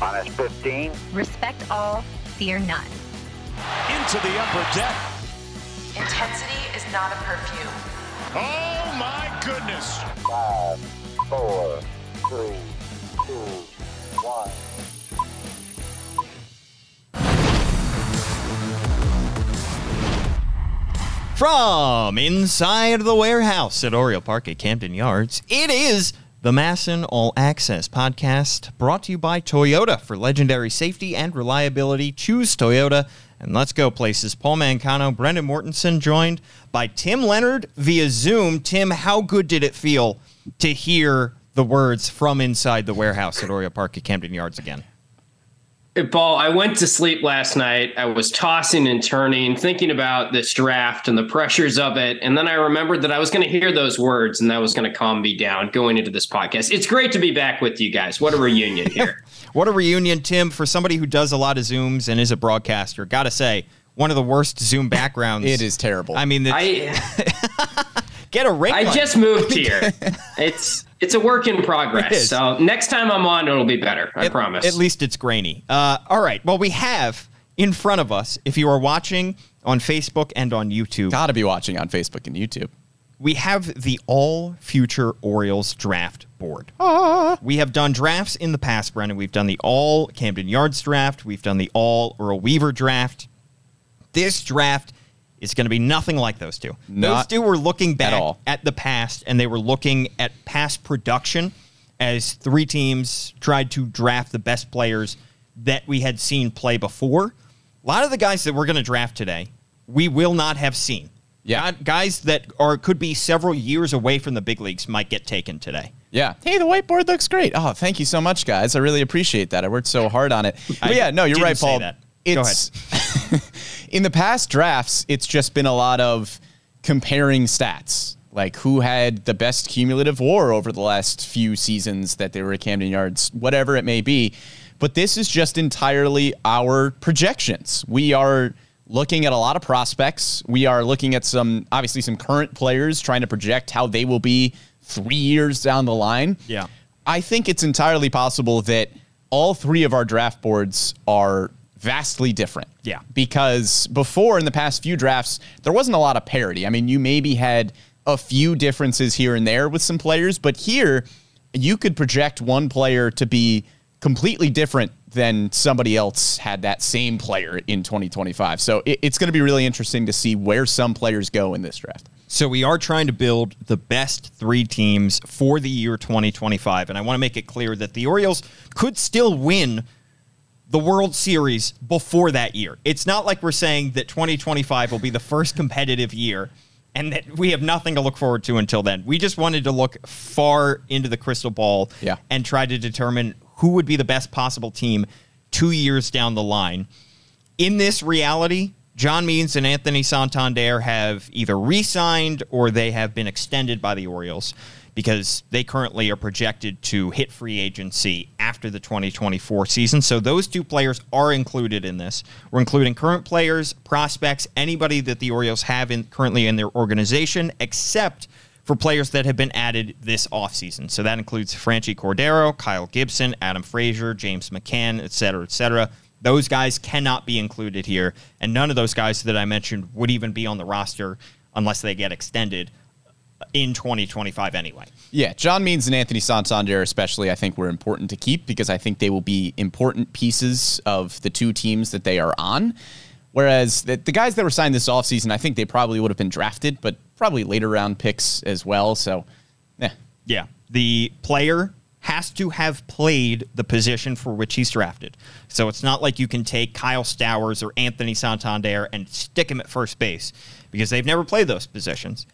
Minus 15. Respect all, fear none. Into the upper deck. Intensity is not a perfume. Oh my goodness. Five, four, three, two, one. From inside the warehouse at Oriole Park at Camden Yards, it is the MASN All Access podcast brought to you by Toyota for legendary safety and reliability. Choose Toyota and let's go places. Paul Mancano, Brendan Mortensen, joined by Tim Leonard via Zoom. Tim, how good did it feel to hear the words from inside the warehouse at Oriole Park at Camden Yards again? Hey, Paul, I went to sleep last night. I was tossing and turning, thinking about this draft and the pressures of it. And then I remembered that I was going to hear those words and that was going to calm me down going into this podcast. It's great to be back with you guys. What a reunion here. What a reunion, Tim, for somebody who does a lot of Zooms and is a broadcaster. Gotta say, one of the worst Zoom backgrounds. It is terrible. I mean, I get a ring. I light. just moved here. It's it's a work in progress. is. So next time I'm on, it'll be better. I At- promise. At least it's grainy. Uh, all right. Well, we have in front of us, if you are watching on Facebook and on YouTube, Gotta be watching on Facebook and YouTube. we have the all future Orioles draft board. Ah. We have done drafts in the past, Brendan. We've done the all Camden Yards draft. We've done the all Earl Weaver draft. This draft is going to be nothing like those two. those two were looking back all. at the past and they were looking at past production as three teams tried to draft the best players that we had seen play before. A lot of the guys that we're going to draft today, we will not have seen. Yeah. Gu- guys that are could be several years away from the big leagues might get taken today. Yeah. Hey, the whiteboard looks great. Oh, thank you so much, guys. I really appreciate that. I worked so hard on it. But I yeah, no, you're didn't right, say Paul. that. Go It's in the past drafts, it's just been a lot of comparing stats. Like who had the best cumulative war over the last few seasons that they were at Camden Yards, whatever it may be. But this is just entirely our projections. We are looking at a lot of prospects. We are looking at some, obviously, some current players, trying to project how they will be three years down the line. Yeah. I think it's entirely possible that all three of our draft boards are vastly different. Yeah. Because before in the past few drafts, there wasn't a lot of parity. I mean, you maybe had a few differences here and there with some players, but here you could project one player to be completely different than somebody else had that same player in 2025. So it- it's going to be really interesting to see where some players go in this draft. So we are trying to build the best three teams for the year 2025, and I want to make it clear that the Orioles could still win the World Series before that year. It's not like we're saying that 2025 will be the first competitive year and that we have nothing to look forward to until then. We just wanted to look far into the crystal ball Yeah. and try to determine who would be the best possible team 2 years down the line. In this reality, John Means and Anthony Santander have either re-signed or they have been extended by the Orioles because they currently are projected to hit free agency after the 2024 season. So those two players are included in this. We're including current players, prospects, anybody that the Orioles have in, currently in their organization, except for players that have been added this offseason. So that includes Franchy Cordero, Kyle Gibson, Adam Frazier, James McCann, et cetera, et cetera. Those guys cannot be included here. And none of those guys that I mentioned would even be on the roster unless they get extended in 2025 anyway. Yeah, John Means and Anthony Santander, especially, I think were important to keep because I think they will be important pieces of the two teams that they are on. Whereas the, the guys that were signed this offseason, I think they probably would have been drafted, but probably later round picks as well. So, yeah. Yeah. The player has to have played the position for which he's drafted. So it's not like you can take Kyle Stowers or Anthony Santander and stick him at first base because they've never played those positions.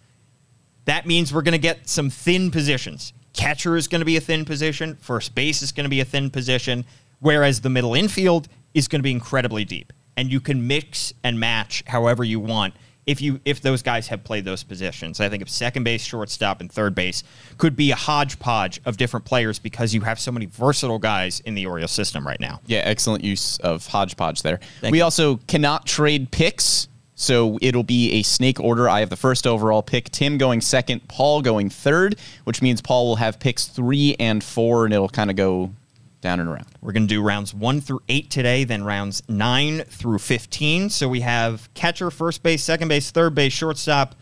That means we're going to get some thin positions. Catcher is going to be a thin position, first base is going to be a thin position, whereas the middle infield is going to be incredibly deep. And you can mix and match however you want if you if those guys have played those positions. I think if second base, shortstop, and third base could be a hodgepodge of different players because you have so many versatile guys in the Orioles system right now. Yeah, excellent use of hodgepodge there. Thank we you. also cannot trade picks. So it'll be a snake order. I have the first overall pick, Tim going second, Paul going third, which means Paul will have picks three and four, and it'll kind of go down and around. We're going to do rounds one through eight today, then rounds nine through 15. So we have catcher, first base, second base, third base, shortstop,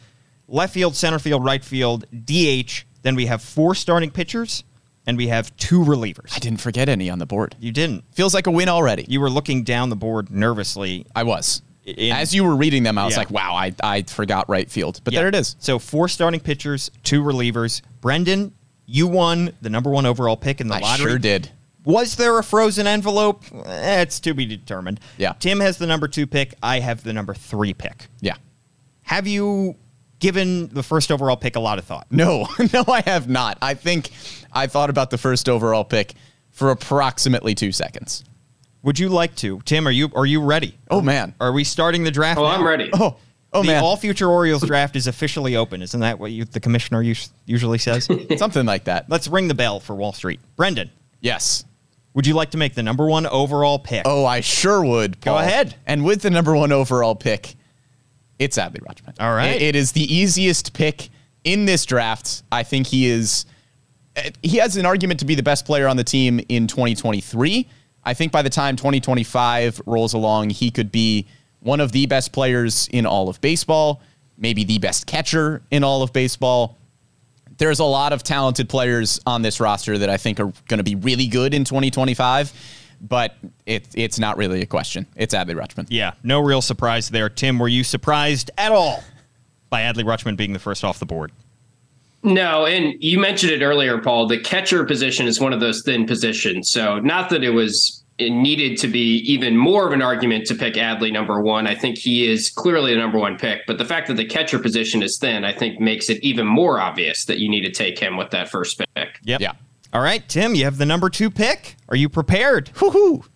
left field, center field, right field, DH. Then we have four starting pitchers, and we have two relievers. I didn't forget any on the board. You didn't. Feels like a win already. You were looking down the board nervously. I was. In- As you were reading them, I was Yeah. like, wow, I, I forgot right field. But Yeah. there it is. So four starting pitchers, two relievers. Brendan, you won the number one overall pick in the I lottery. sure did. Was there a frozen envelope? Eh, it's to be determined. Yeah. Tim has the number two pick. I have the number three pick. Yeah. Have you given the first overall pick a lot of thought? No, no, I have not. I think I thought about the first overall pick for approximately two seconds. Would you like to? Tim, are you are you ready? Oh, man. Are we starting the draft? Oh, now? I'm ready. Oh, oh the man. All Future Orioles draft is officially open. Isn't that what you, the commissioner usually says? Something like that. Let's ring the bell for Wall Street. Brendan, Yes. would you like to make the number one overall pick? Oh, I sure would. Go ahead. And with the number one overall pick, it's Adley Rutschman. All right. It- it is the easiest pick in this draft. I think he is. eh, He has an argument to be the best player on the team in 2023. I think by the time 2025 rolls along, he could be one of the best players in all of baseball, maybe the best catcher in all of baseball there's a lot of talented players on this roster that I think are going to be really good in 2025, but it, it's not really a question. It's Adley Rutschman. Yeah, no real surprise there. Tim, were you surprised at all by Adley Rutschman being the first off the board? No, and you mentioned it earlier, Paul. The catcher position is one of those thin positions. So, not that it was it needed to be even more of an argument to pick Adley number one. I think he is clearly the number one pick. But the fact that the catcher position is thin, I think makes it even more obvious that you need to take him with that first pick. Yep. Yeah. All right, Tim, you have the number two pick. Are you prepared? Woohoo!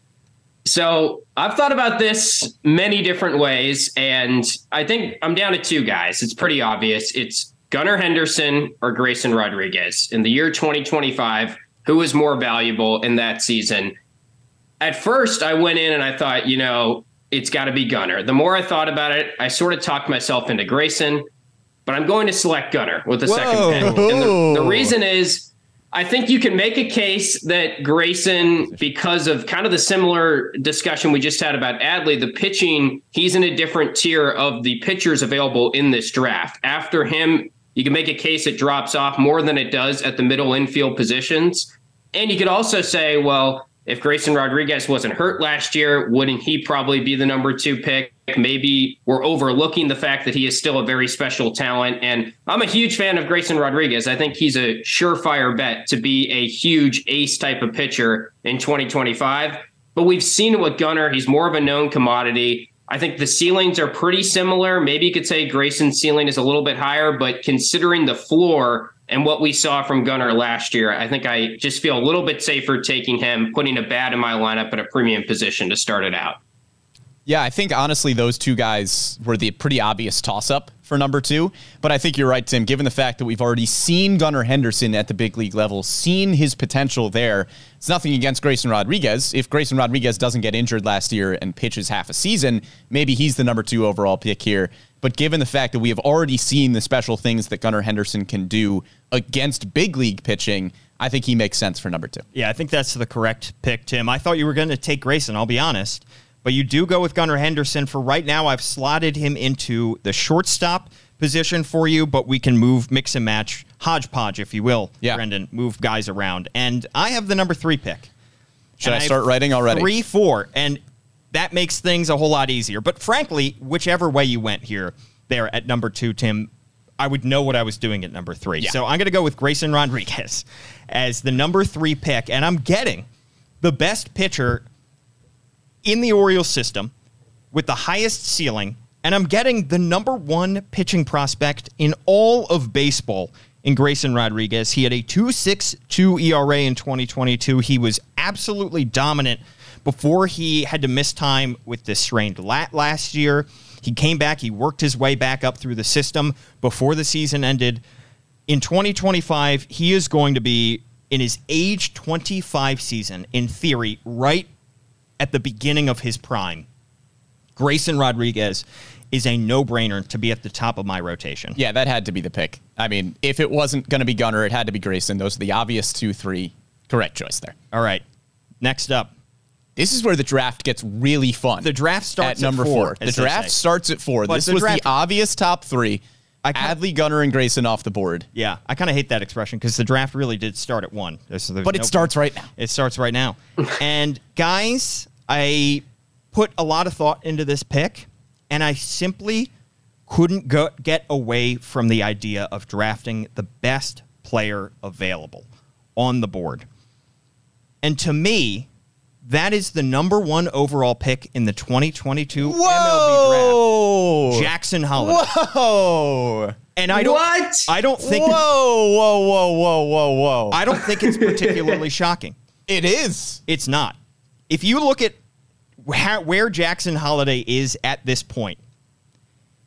So I've thought about this many different ways, and I think I'm down to two guys. It's pretty obvious. It's Gunnar Henderson or Grayson Rodriguez in the year 2025. Who is more valuable in that season? At first, I went in and I thought, you know, it's got to be Gunnar. The more I thought about it, I sort of talked myself into Grayson, but I'm going to select Gunnar with the Whoa. second pick. And the, the reason is I think you can make a case that Grayson, because of kind of the similar discussion we just had about Adley, the pitching, he's in a different tier of the pitchers available in this draft. After him, you can make a case it drops off more than it does at the middle infield positions. And you could also say, well, if Grayson Rodriguez wasn't hurt last year, wouldn't he probably be the number two pick? Maybe we're overlooking the fact that he is still a very special talent. And I'm a huge fan of Grayson Rodriguez. I think he's a surefire bet to be a huge ace type of pitcher in 2025. But we've seen it with Gunnar. He's more of a known commodity. I think the ceilings are pretty similar. Maybe you could say Grayson's ceiling is a little bit higher, but considering the floor and what we saw from Gunnar last year, I think I just feel a little bit safer taking him, putting a bat in my lineup at a premium position to start it out. Yeah, I think honestly those two guys were the pretty obvious toss up for number two. But I think you're right, Tim, given the fact that we've already seen Gunnar Henderson at the big league level, seen his potential there. It's nothing against Grayson Rodriguez. If Grayson Rodriguez doesn't get injured last year and pitches half a season, maybe he's the number two overall pick here. But given the fact that we have already seen the special things that Gunnar Henderson can do against big league pitching, I think he makes sense for number two. Yeah, I think that's the correct pick, Tim. I thought you were going to take Grayson, I'll be honest. But you do go with Gunnar Henderson. For right now, I've slotted him into the shortstop position for you, but we can move, mix and match, hodgepodge, if you will, Yeah. Brendan, move guys around. And I have the number three pick. Should I start writing already? Three, four. And that makes things a whole lot easier. But frankly, whichever way you went here, there at number two, Tim, I would know what I was doing at number three. Yeah. So I'm going to go with Grayson Rodriguez as the number three pick. And I'm getting the best pitcher in the Orioles system with the highest ceiling. And I'm getting the number one pitching prospect in all of baseball in Grayson Rodriguez. He had a 2.62 ERA in 2022. He was absolutely dominant before he had to miss time with this strained lat last year. He came back, he worked his way back up through the system before the season ended. In 2025, he is going to be in his age 25 season, in theory, right at the beginning of his prime. Grayson Rodriguez is a no-brainer to be at the top of my rotation. Yeah, that had to be the pick. I mean, if it wasn't going to be Gunnar, it had to be Grayson. Those are the obvious two, three. Correct choice there. All right. Next up, This is where the draft gets really fun. The draft starts at number at four, The draft say. starts at four. But this the was draft- the obvious top three. I kinda- Adley, Gunnar, and Grayson off the board. yeah, I kind of hate that expression because the draft really did start at one. There's- there's But it no- starts right now. It starts right now. and guys, I put a lot of thought into this pick, and I simply couldn't go, get away from the idea of drafting the best player available on the board. And to me, that is the number one overall pick in the 2022 MLB draft. Jackson Holliday. Whoa! And I don't What? I don't think whoa! Whoa! Whoa! Whoa! Whoa! Whoa! I don't think it's particularly shocking. it is. It's not. If you look at where, where Jackson Holliday is at this point,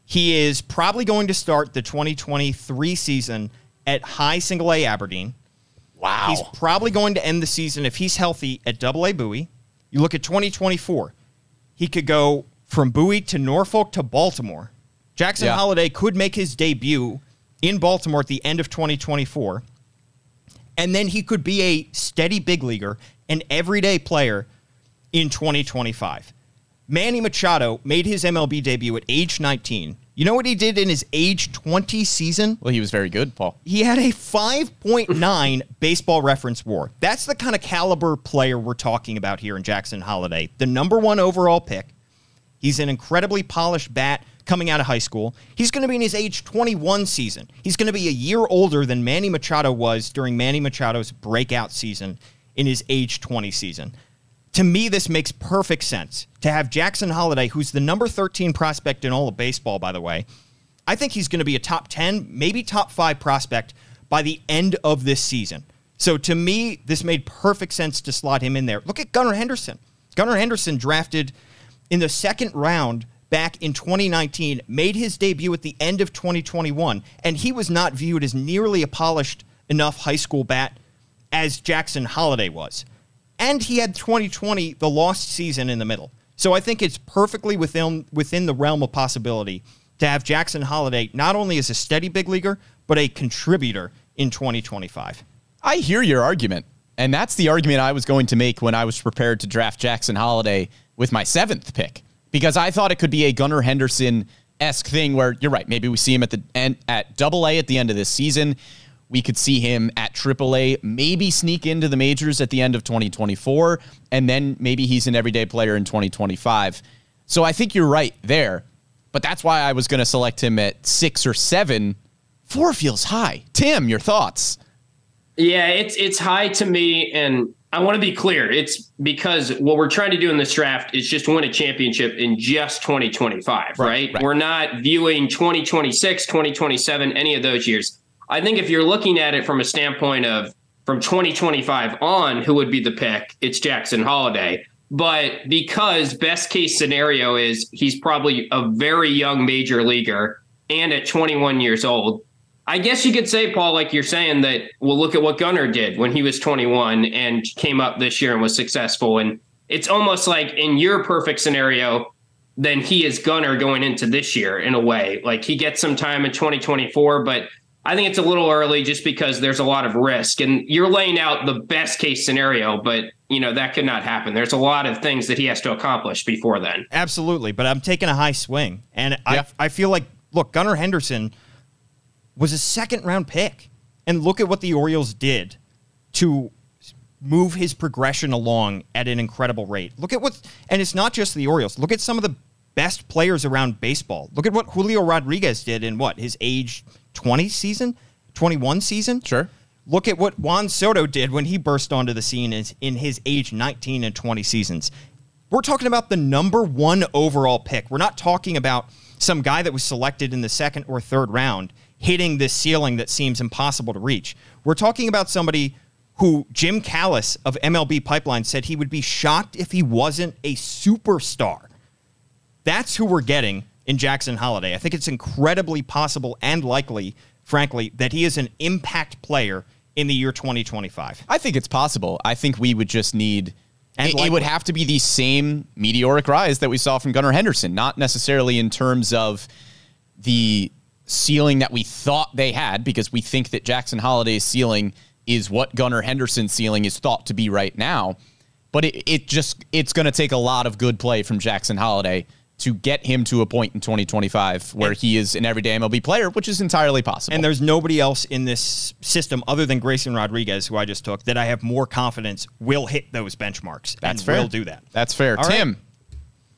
he is probably going to start the 2023 season at high single A Aberdeen. Wow. He's probably going to end the season if he's healthy at double A Bowie. You look at 2024, he could go from Bowie to Norfolk to Baltimore. Jackson Yeah. Holliday could make his debut in Baltimore at the end of 2024. And then he could be a steady big leaguer, an everyday player in 2025. Manny Machado made his MLB debut at age 19. You know what he did in his age 20 season? well, he was very good, Paul. He had a 5.9 baseball reference war. That's the kind of caliber player we're talking about here in Jackson Holliday. The number one overall pick. He's an incredibly polished bat coming out of high school. He's going to be in his age 21 season. He's going to be a year older than Manny Machado was during Manny Machado's breakout season in his age 20 season. To me, this makes perfect sense to have Jackson Holliday, who's the number 13 prospect in all of baseball, by the way. I think he's going to be a top 10, maybe top five prospect by the end of this season. So to me, this made perfect sense to slot him in there. Look at Gunnar Henderson. Gunnar Henderson drafted in the second round back in 2019, made his debut at the end of 2021, and he was not viewed as nearly a polished enough high school bat as Jackson Holliday was. And he had 2020, the lost season in the middle. So I think it's perfectly within within the realm of possibility to have Jackson Holliday not only as a steady big leaguer, but a contributor in 2025. I hear your argument. And that's the argument I was going to make when I was prepared to draft Jackson Holliday with my seventh pick. Because I thought it could be a Gunnar Henderson esque thing where you're right, maybe we see him at the end at double A at the end of this season. We could see him at triple A, maybe sneak into the majors at the end of 2024, and then maybe he's an everyday player in 2025. So I think you're right there. But that's why I was going to select him at six or seven. Four feels high. Tim, your thoughts? Yeah, it's it's high to me, and I want to be clear. It's because what we're trying to do in this draft is just win a championship in just 2025, right? right. We're not viewing 2026, 2027, any of those years. I think if you're looking at it from a standpoint of from 2025 on, who would be the pick? It's Jackson Holiday. But because best case scenario is he's probably a very young major leaguer and at 21 years old, I guess you could say, Paul, like you're saying, that well, look at what Gunnar did when he was 21 and came up this year and was successful. And it's almost like in your perfect scenario, then he is Gunnar going into this year in a way. Like he gets some time in 2024, but I think it's a little early just because there's a lot of risk. And you're laying out the best case scenario, but you know that could not happen. There's a lot of things that he has to accomplish before then. Absolutely, but I'm taking a high swing, and Yeah. I I feel like look, Gunnar Henderson was a second round pick, and look at what the Orioles did to move his progression along at an incredible rate. Look at what, and it's not just the Orioles. Look at some of the best players around baseball. Look at what Julio Rodriguez did in what his age 20 season, 21 season. Sure. Look at what Juan Soto did when he burst onto the scene is- in his age 19 and 20 seasons. We're talking about the number one overall pick. We're not talking about some guy that was selected in the second or third round hitting this ceiling that seems impossible to reach. We're talking about somebody who Jim Callis of MLB Pipeline said he would be shocked if he wasn't a superstar. That's who we're getting in Jackson Holliday. I think it's incredibly possible and likely, frankly, that he is an impact player in the year 2025. I think it's possible. I think we would just need. And it, it would have to be the same meteoric rise that we saw from Gunnar Henderson, not necessarily in terms of the ceiling that we thought they had, because we think that Jackson Holliday's ceiling is what Gunnar Henderson's ceiling is thought to be right now. but it, it just it's going to take a lot of good play from Jackson Holliday to get him to a point in 2025 where And- he is an everyday MLB player, which is entirely possible. And there's nobody else in this system other than Grayson Rodriguez, who I just took, that I have more confidence will hit those benchmarks. that's and fair. Will do that. That's fair. All right. Tim,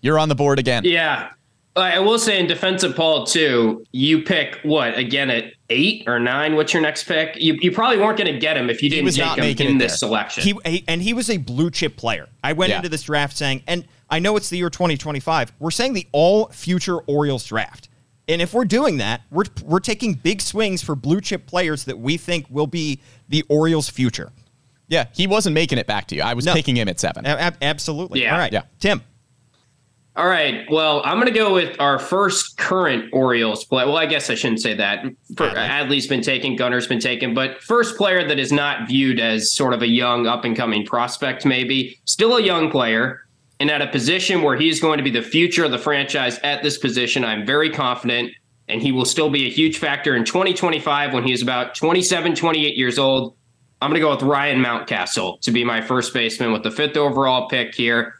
you're on the board again. Yeah. I will say in defensive Paul too, you pick what again at eight or nine? What's your next pick? You, you probably weren't going to get him if you didn't was take not him in this there. selection. He, he and he was a blue chip player. I went Yeah. into this draft saying, and I know it's the year 2025. We're saying the all future Orioles draft. And if we're doing that, we're we're taking big swings for blue chip players that we think will be the Orioles' future. Yeah, he wasn't making it back to you. I was No. picking him at seven. A- ab- absolutely. Yeah. All right. Yeah. Tim. All right. Well, I'm going to go with our first current Orioles player. Well, I guess I shouldn't say that. For, Adley's been taken, Gunnar's been taken, but first player that is not viewed as sort of a young up and coming prospect, maybe still a young player, and at a position where he's going to be the future of the franchise. At this position, I'm very confident, and he will still be a huge factor in 2025 when he's about 27, 28 years old. I'm going to go with Ryan Mountcastle to be my first baseman with the fifth overall pick here.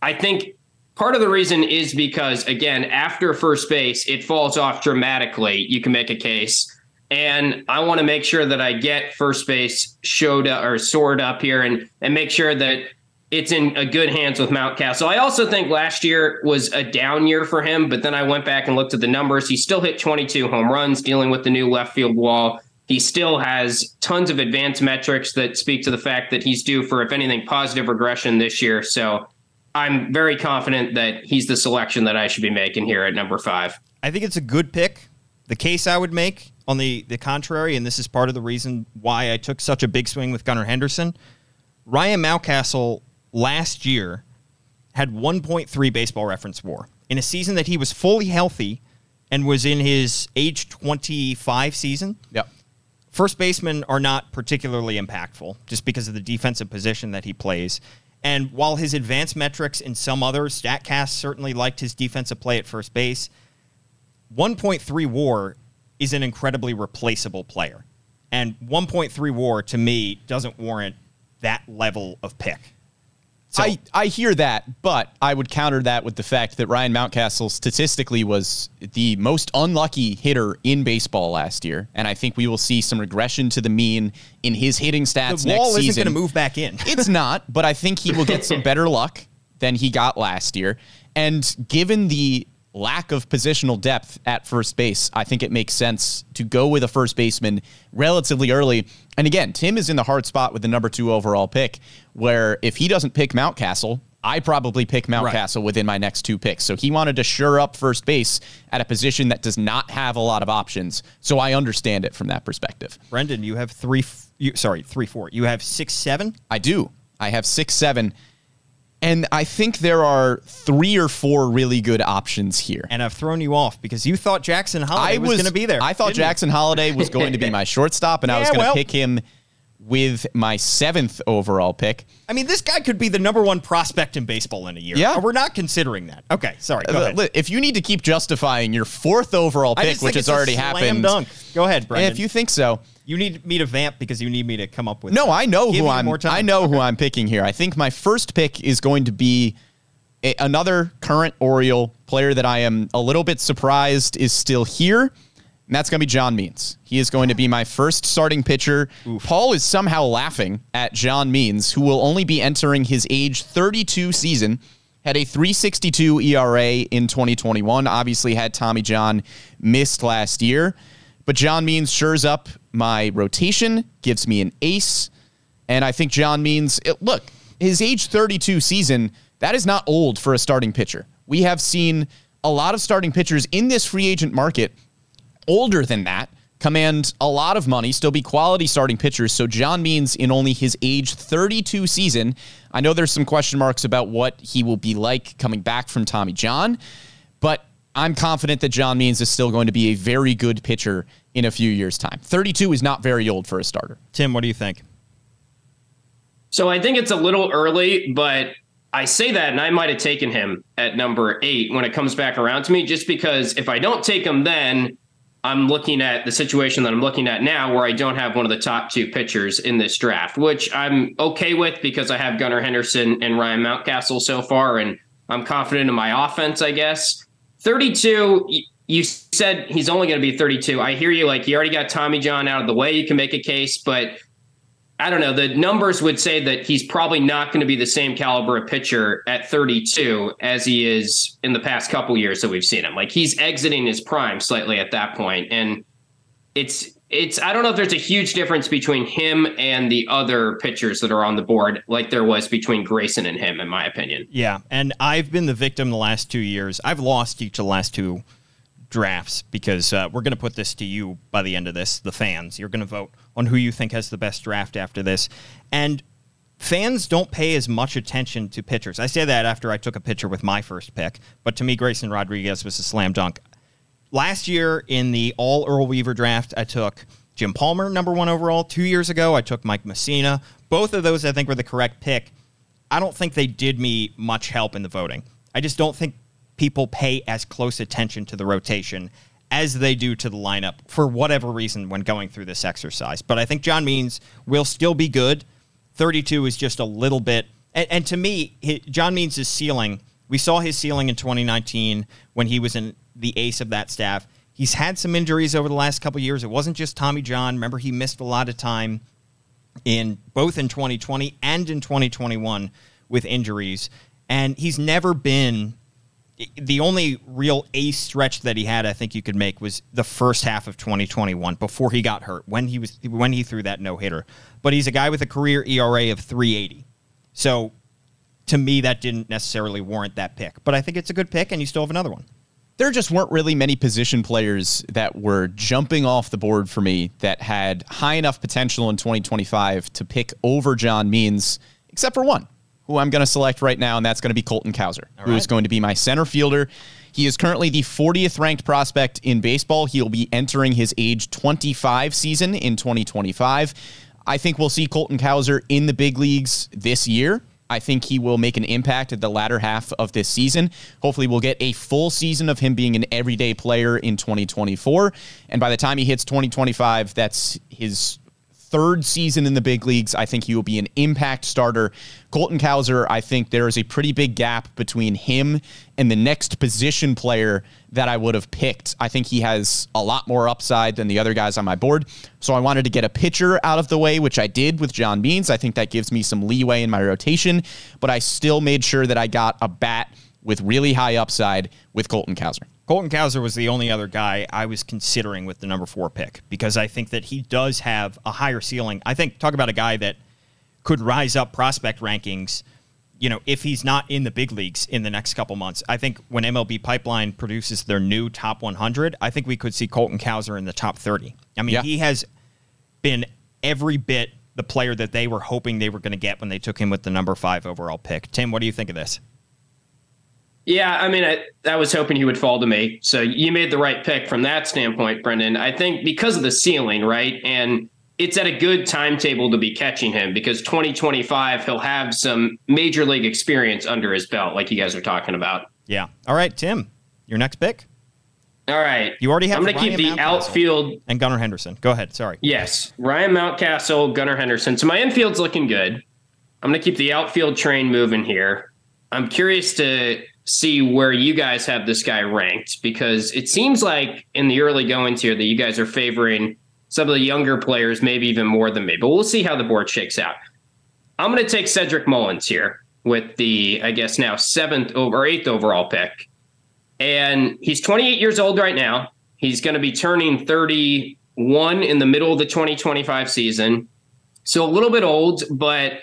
I think part of the reason is because again after first base it falls off dramatically you can make a case and i want to make sure that i get first base showed up or soared up here and and make sure that it's in a good hands with Mountcastle. I also think last year was a down year for him, but then I went back and looked at the numbers. He still hit 22 home runs dealing with the new left field wall. He still has tons of advanced metrics that speak to the fact that he's due for, if anything, positive regression this year. So I'm very confident that he's the selection that I should be making here at number five. I think it's a good pick. The case I would make on the the contrary, and this is part of the reason why I took such a big swing with Gunnar Henderson. Ryan Mountcastle last year had 1.3 baseball reference war in a season that he was fully healthy and was in his age 25 season. Yep. First basemen are not particularly impactful just because of the defensive position that he plays. And while his advanced metrics in some others, StatCast certainly liked his defensive play at first base, 1.3 war is an incredibly replaceable player. And 1.3 war to me doesn't warrant that level of pick. So, I, I hear that, but I would counter that with the fact that Ryan Mountcastle statistically was the most unlucky hitter in baseball last year, and I think we will see some regression to the mean in his hitting stats the next wall isn't going to move back in. it's not, but I think he will get some better luck than he got last year. And given the lack of positional depth at first base, I think it makes sense to go with a first baseman relatively early. And again, Tim is in the hard spot with the number two overall pick, where if he doesn't pick Mountcastle, I probably pick Mountcastle within my next two picks. So he wanted to shore up first base at a position that does not have a lot of options. So I understand it from that perspective. Brendan, you have three, you, sorry, three, four. You have six, seven. I do. I have six, seven. And I think there are three or four really good options here. And I've thrown you off because you thought Jackson Holliday I was, going to be there. I thought didn't you? Jackson Holliday was going to be my shortstop, and I was going to well. pick him with my seventh overall pick. I mean, this guy could be the number one prospect in baseball in a year. Yeah. We're not considering that. Okay, sorry. Go Uh, ahead. If you need to keep justifying your fourth overall pick, which has already happened, Dunk. Go ahead, Brendan. if you think so, you need me to vamp because you need me to come up with. No, I know Give who I'm. I know who I'm picking here. I think my first pick is going to be a, another current Oriole player that I am a little bit surprised is still here, and that's going to be John Means. He is going to be my first starting pitcher. Paul is somehow laughing at John Means, who will only be entering his age 32 season. Had a 362 ERA in 2021. Obviously, had Tommy John missed last year. But John Means shores up my rotation, gives me an ace. And I think John Means, it, look, his age 32 season, that is not old for a starting pitcher. We have seen a lot of starting pitchers in this free agent market older than that command a lot of money, still be quality starting pitchers. So John Means in only his age 32 season, I know there's some question marks about what he will be like coming back from Tommy John, but I'm confident that John Means is still going to be a very good pitcher in a few years' time. 32 is not very old for a starter. Tim, what do you think? So I think it's a little early, but I say that, and I might have taken him at number eight when it comes back around to me, just because if I don't take him then, I'm looking at the situation that I'm looking at now where I don't have one of the top two pitchers in this draft, which I'm okay with because I have Gunnar Henderson and Ryan Mountcastle so far, and I'm confident in my offense, I guess. 32, you said he's only going to be 32. I hear you. Like, you already got Tommy John out of the way. You can make a case, but I don't know. The numbers would say that he's probably not going to be the same caliber of pitcher at 32 as he is in the past couple years that we've seen him. Like he's exiting his prime slightly at that point, and it's it's. I don't know if there's a huge difference between him and the other pitchers that are on the board, like there was between Grayson and him, in my opinion. Yeah, and I've been the victim the last two years. I've lost each of the last two drafts because uh, we're going to put this to you by the end of this, the fans. You're going to vote on who you think has the best draft after this. And fans don't pay as much attention to pitchers. I say that after I took a pitcher with my first pick, but to me, Grayson Rodriguez was a slam dunk. Last year in the all Earl Weaver draft, I took Jim Palmer, number one overall. Two years ago, I took Mike Mussina. Both of those, I think, were the correct pick. I don't think they did me much help in the voting. I just don't think people pay as close attention to the rotation as they do to the lineup for whatever reason when going through this exercise. But I think John Means will still be good. 32 is just a little bit. And, and to me, John Means' ceiling, we saw his ceiling in 2019 when he was in the ace of that staff. He's had some injuries over the last couple years. It wasn't just Tommy John. Remember, he missed a lot of time in both in 2020 and in 2021 with injuries. And he's never been the only real ace stretch that he had, I think you could make, was the first half of 2021 before he got hurt when he was when he threw that no hitter. But he's a guy with a career ERA of 380. So to me, that didn't necessarily warrant that pick. But I think it's a good pick, and you still have another one. There just weren't really many position players that were jumping off the board for me that had high enough potential in 2025 to pick over John Means, except for one who I'm going to select right now, and that's going to be Colton Cowser, All who right. is going to be my center fielder. He is currently the 40th ranked prospect in baseball. He'll be entering his age 25 season in 2025. I think we'll see Colton Cowser in the big leagues this year. I think he will make an impact at the latter half of this season. Hopefully, we'll get a full season of him being an everyday player in 2024. And by the time he hits 2025, that's his third season in the big leagues. I think he will be an impact starter. Colton Cowser, I think there is a pretty big gap between him and the next position player that I would have picked. I think he has a lot more upside than the other guys on my board. So I wanted to get a pitcher out of the way, which I did with John Means. I think that gives me some leeway in my rotation, but I still made sure that I got a bat with really high upside with Colton Cowser. Colton Cowser was the only other guy I was considering with the number four pick because I think that he does have a higher ceiling. I think talk about a guy that could rise up prospect rankings. You know, if he's not in the big leagues in the next couple months, I think when MLB Pipeline produces their new top 100, I think we could see Colton Cowser in the top 30. I mean, yeah. he has been every bit the player that they were hoping they were going to get when they took him with the number five overall pick. Tim, what do you think of this? Yeah, I mean, I, I was hoping he would fall to me. So you made the right pick from that standpoint, Brendan. I think because of the ceiling, right? And it's at a good timetable to be catching him because 2025, he'll have some major league experience under his belt, like you guys are talking about. Yeah. All right, Tim, your next pick. All right. You already have. I'm going to keep the outfield and Gunnar Henderson. Go ahead. Sorry. Yes, Ryan Mountcastle, Gunnar Henderson. So my infield's looking good. I'm going to keep the outfield train moving here. I'm curious to see where you guys have this guy ranked because it seems like in the early goings here that you guys are favoring some of the younger players, maybe even more than me. But we'll see how the board shakes out. I'm going to take Cedric Mullins here with the, I guess now seventh or eighth overall pick. And he's 28 years old right now. He's going to be turning 31 in the middle of the 2025 season. So a little bit old, but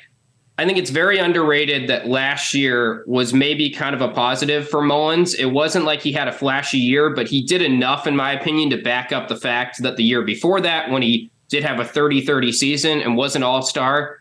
I think it's very underrated that last year was maybe kind of a positive for Mullins. It wasn't like he had a flashy year, but he did enough, in my opinion, to back up the fact that the year before that, when he did have a 30 30 season and was an all star,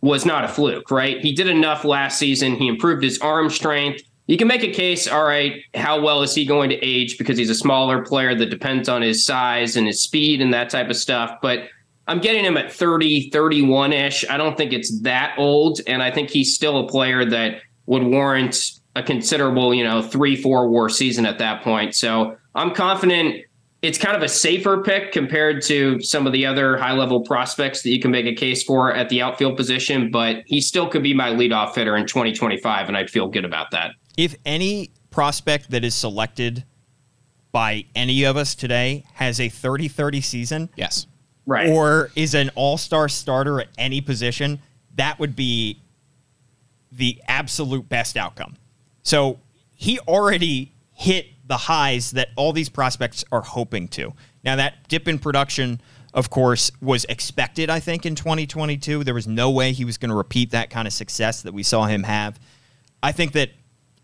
was not a fluke, right? He did enough last season. He improved his arm strength. You can make a case, all right, how well is he going to age because he's a smaller player that depends on his size and his speed and that type of stuff. But I'm getting him at 30, 31 ish. I don't think it's that old. And I think he's still a player that would warrant a considerable, you know, three, four war season at that point. So I'm confident it's kind of a safer pick compared to some of the other high level prospects that you can make a case for at the outfield position, but he still could be my leadoff hitter in 2025, and I'd feel good about that. If any prospect that is selected by any of us today has a 30 30 season, Yes. Right. or is an all star starter at any position, that would be the absolute best outcome. So he already hit the highs that all these prospects are hoping to. Now, that dip in production, of course, was expected, I think, in 2022. There was no way he was going to repeat that kind of success that we saw him have. I think that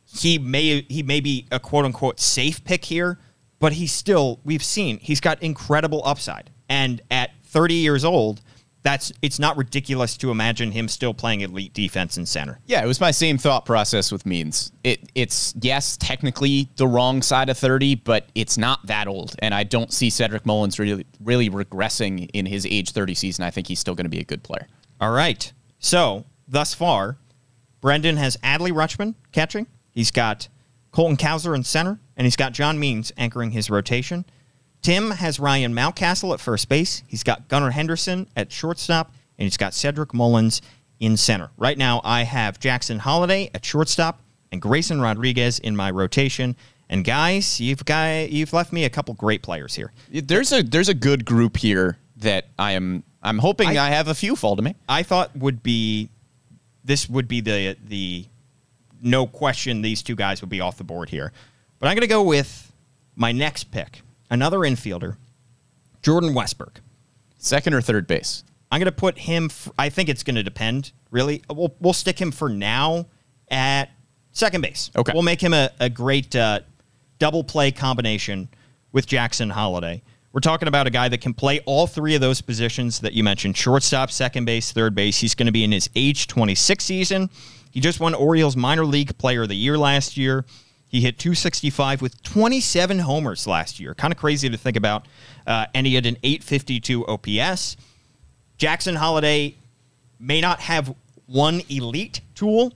he may he may be a quote unquote safe pick here, but he's still we've seen he's got incredible upside. And at 30 years old, that's it's not ridiculous to imagine him still playing elite defense in center. Yeah, it was my same thought process with Means. It it's yes, technically the wrong side of 30, but it's not that old. And I don't see Cedric Mullins really really regressing in his age 30 season. I think he's still going to be a good player. All right. So thus far, Brendan has Adley Rutschman catching. He's got Colton Cowser in center, and he's got John Means anchoring his rotation. Tim has Ryan Mountcastle at first base. He's got Gunnar Henderson at shortstop, and he's got Cedric Mullins in center. Right now, I have Jackson Holliday at shortstop and Grayson Rodriguez in my rotation. And guys, you've got you've left me a couple great players here. There's a there's a good group here that I am I'm hoping I, I- have a few fall to me. I thought would be this would be the the no question these two guys would be off the board here. But I'm going to go with my next pick, another infielder, Jordan Westburg. Second or third base. I'm going to put him. I think it's going to depend. Really, we'll we'll stick him for now at second base. Okay. We'll make him a, a great uh, double play combination with Jackson Holliday. We're talking about a guy that can play all three of those positions that you mentioned: shortstop, second base, third base. He's going to be in his age 26 season. He just won Orioles minor league player of the year last year. He hit 265 with 27 homers last year. Kind of crazy to think about. Uh, and he had an 852 OPS. Jackson Holliday may not have one elite tool,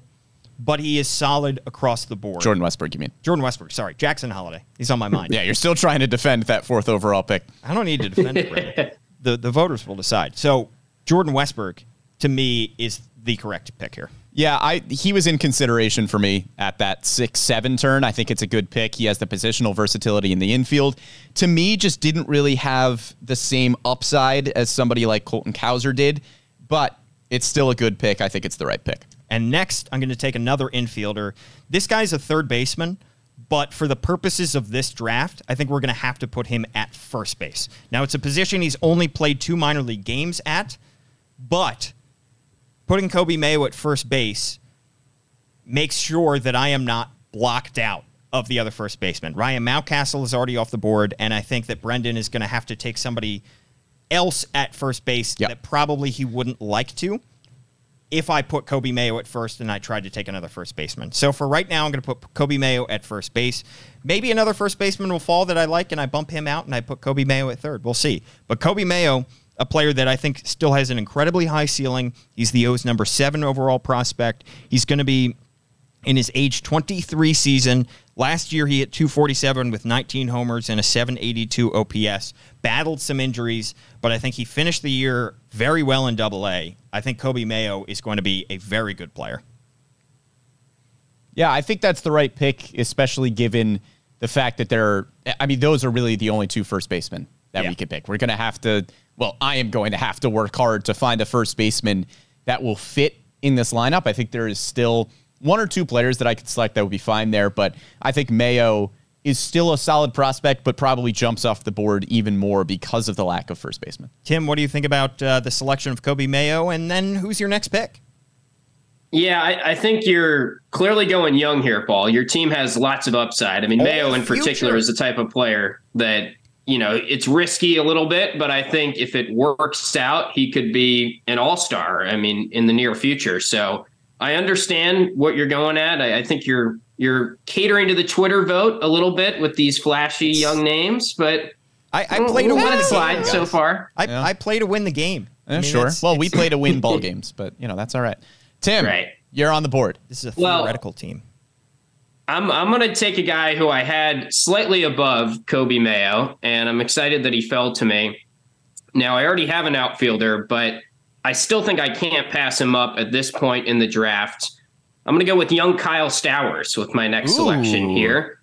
but he is solid across the board. Jordan Westburg, you mean? Jordan Westbrook, sorry, Jackson Holliday. He's on my mind. Yeah, you're still trying to defend that fourth overall pick. I don't need to defend it. Brandon. the the voters will decide. So Jordan Westbrook, to me, is the correct pick here. Yeah, I he was in consideration for me at that six seven turn. I think it's a good pick. He has the positional versatility in the infield. To me, just didn't really have the same upside as somebody like Colton Cowser did, but it's still a good pick. I think it's the right pick. And next, I'm going to take another infielder. This guy's a third baseman, but for the purposes of this draft, I think we're going to have to put him at first base. Now, it's a position he's only played two minor league games at, but putting Coby Mayo at first base makes sure that I am not blocked out of the other first baseman. Ryan Mountcastle is already off the board, and I think that Brendan is going to have to take somebody else at first base Yep. that probably he wouldn't like to if I put Coby Mayo at first and I tried to take another first baseman. So for right now, I'm going to put Coby Mayo at first base. Maybe another first baseman will fall that I like and I bump him out and I put Coby Mayo at third. We'll see. But Coby Mayo, a player that I think still has an incredibly high ceiling. He's the O's number seven overall prospect. He's going to be in his age 23 season. Last year, he hit 247 with 19 homers and a 782 OPS. Battled some injuries, but I think he finished the year very well in Double A. I think Coby Mayo is going to be a very good player. Yeah, I think that's the right pick, especially given the fact that there are, I mean, those are really the only two first basemen that Yeah. we could pick. We're going to have to, well, I am going to have to work hard to find a first baseman that will fit in this lineup. I think there is still one or two players that I could select that would be fine there, but I think Mayo is still a solid prospect, but probably jumps off the board even more because of the lack of first baseman. Tim, what do you think about uh, the selection of Coby Mayo? And then who's your next pick? Yeah, I, I think you're clearly going young here, Paul. Your team has lots of upside. I mean, Oh, Mayo in future. particular is the type of player that, you know, it's risky a little bit, but I think if it works out, he could be an all star, I mean, in the near future. So I understand what you're going at. I, I think you're you're catering to the Twitter vote a little bit with these flashy young names, but I, I play to win the slide game. so far. I, Yeah. I play to win the game. I Eh, mean, sure. that's- Well, we play to win ball games, but, you know, that's all right. Tim, Right. you're on the board. This is a Well- theoretical team. I'm I'm gonna take a guy who I had slightly above Coby Mayo, and I'm excited that he fell to me. Now I already have an outfielder, but I still think I can't pass him up at this point in the draft. I'm gonna go with young Kyle Stowers with my next selection here.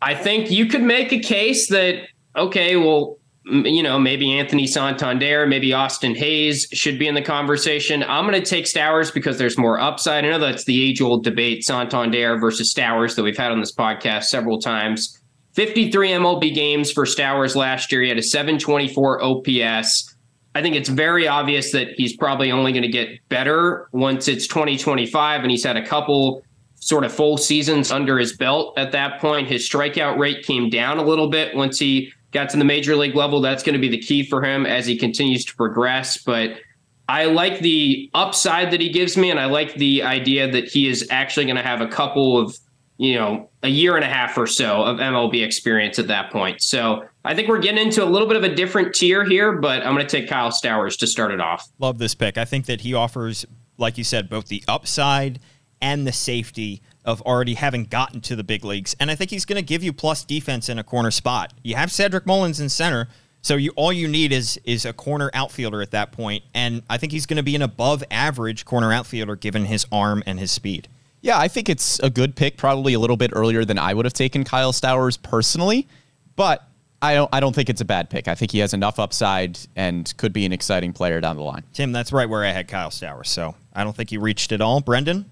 I think you could make a case that okay, well, you know, maybe Anthony Santander, maybe Austin Hays should be in the conversation. I'm going to take Stowers because there's more upside. I know that's the age old debate, Santander versus Stowers, that we've had on this podcast several times. 53 MLB games for Stowers last year. He had a 724 OPS. I think it's very obvious that he's probably only going to get better once it's 2025, and he's had a couple sort of full seasons under his belt at that point. His strikeout rate came down a little bit once he got to the major league level. That's going to be the key for him as he continues to progress. But I like the upside that he gives me, and I like the idea that he is actually going to have a couple of, you know, a year and a half or so of MLB experience at that point. So I think we're getting into a little bit of a different tier here, but I'm going to take Kyle Stowers to start it off. Love this pick. I think that he offers, like you said, both the upside and the safety of already having gotten to the big leagues. And I think he's going to give you plus defense in a corner spot. You have Cedric Mullins in center, so you all you need is is a corner outfielder at that point. And I think he's going to be an above average corner outfielder given his arm and his speed. Yeah, I think it's a good pick, probably a little bit earlier than I would have taken Kyle Stowers personally, but I don't I don't think it's a bad pick. I think he has enough upside and could be an exciting player down the line. Tim, that's right where I had Kyle Stowers. So I don't think you reached it all. Brendan,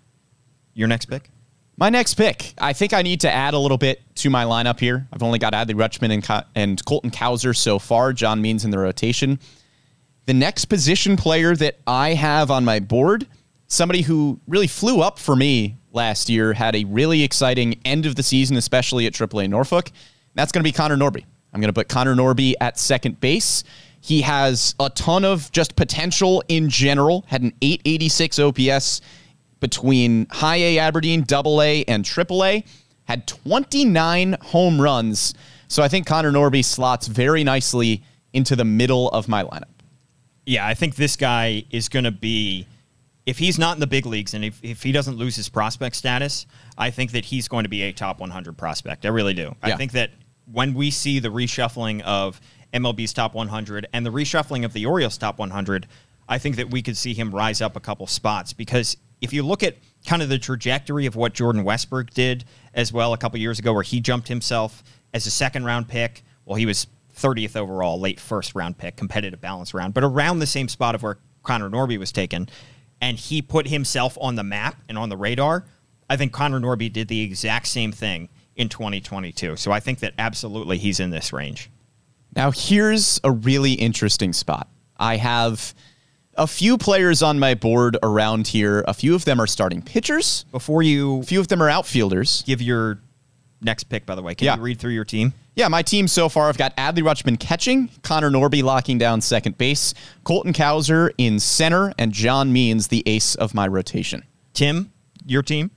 your next pick? My next pick, I think I need to add a little bit to my lineup here. I've only got Adley Rutschman and, and Colton Cowser so far. John Means in the rotation. The next position player that I have on my board, somebody who really flew up for me last year, had a really exciting end of the season, especially at AAA Norfolk. That's going to be Connor Norby. I'm going to put Connor Norby at second base. He has a ton of just potential in general, had an 886 OPS between high A Aberdeen, double A, and triple A, had 29 home runs. So I think Connor Norby slots very nicely into the middle of my lineup. Yeah, I think this guy is going to be, if he's not in the big leagues and if, if he doesn't lose his prospect status, I think that he's going to be a top 100 prospect. I really do. I think that when we see the reshuffling of MLB's top 100 and the reshuffling of the Orioles top 100, I think that we could see him rise up a couple spots because if you look at kind of the trajectory of what Jordan Westburg did as well a couple years ago, where he jumped himself as a second round pick, well, he was 30th overall, late first round pick, competitive balance round, but around the same spot of where Connor Norby was taken, and he put himself on the map and on the radar. I think Connor Norby did the exact same thing in 2022. So I think that absolutely he's in this range. Now, here's a really interesting spot. I have a few players on my board around here. A few of them are starting pitchers, Before you a few of them are outfielders. give your next pick, by the way, can Yeah. you read through your team? Yeah, my team so far, I've got Adley Rutschman catching, Connor Norby locking down second base, Colton Cowser in center, and John Means the ace of my rotation. Tim, your team?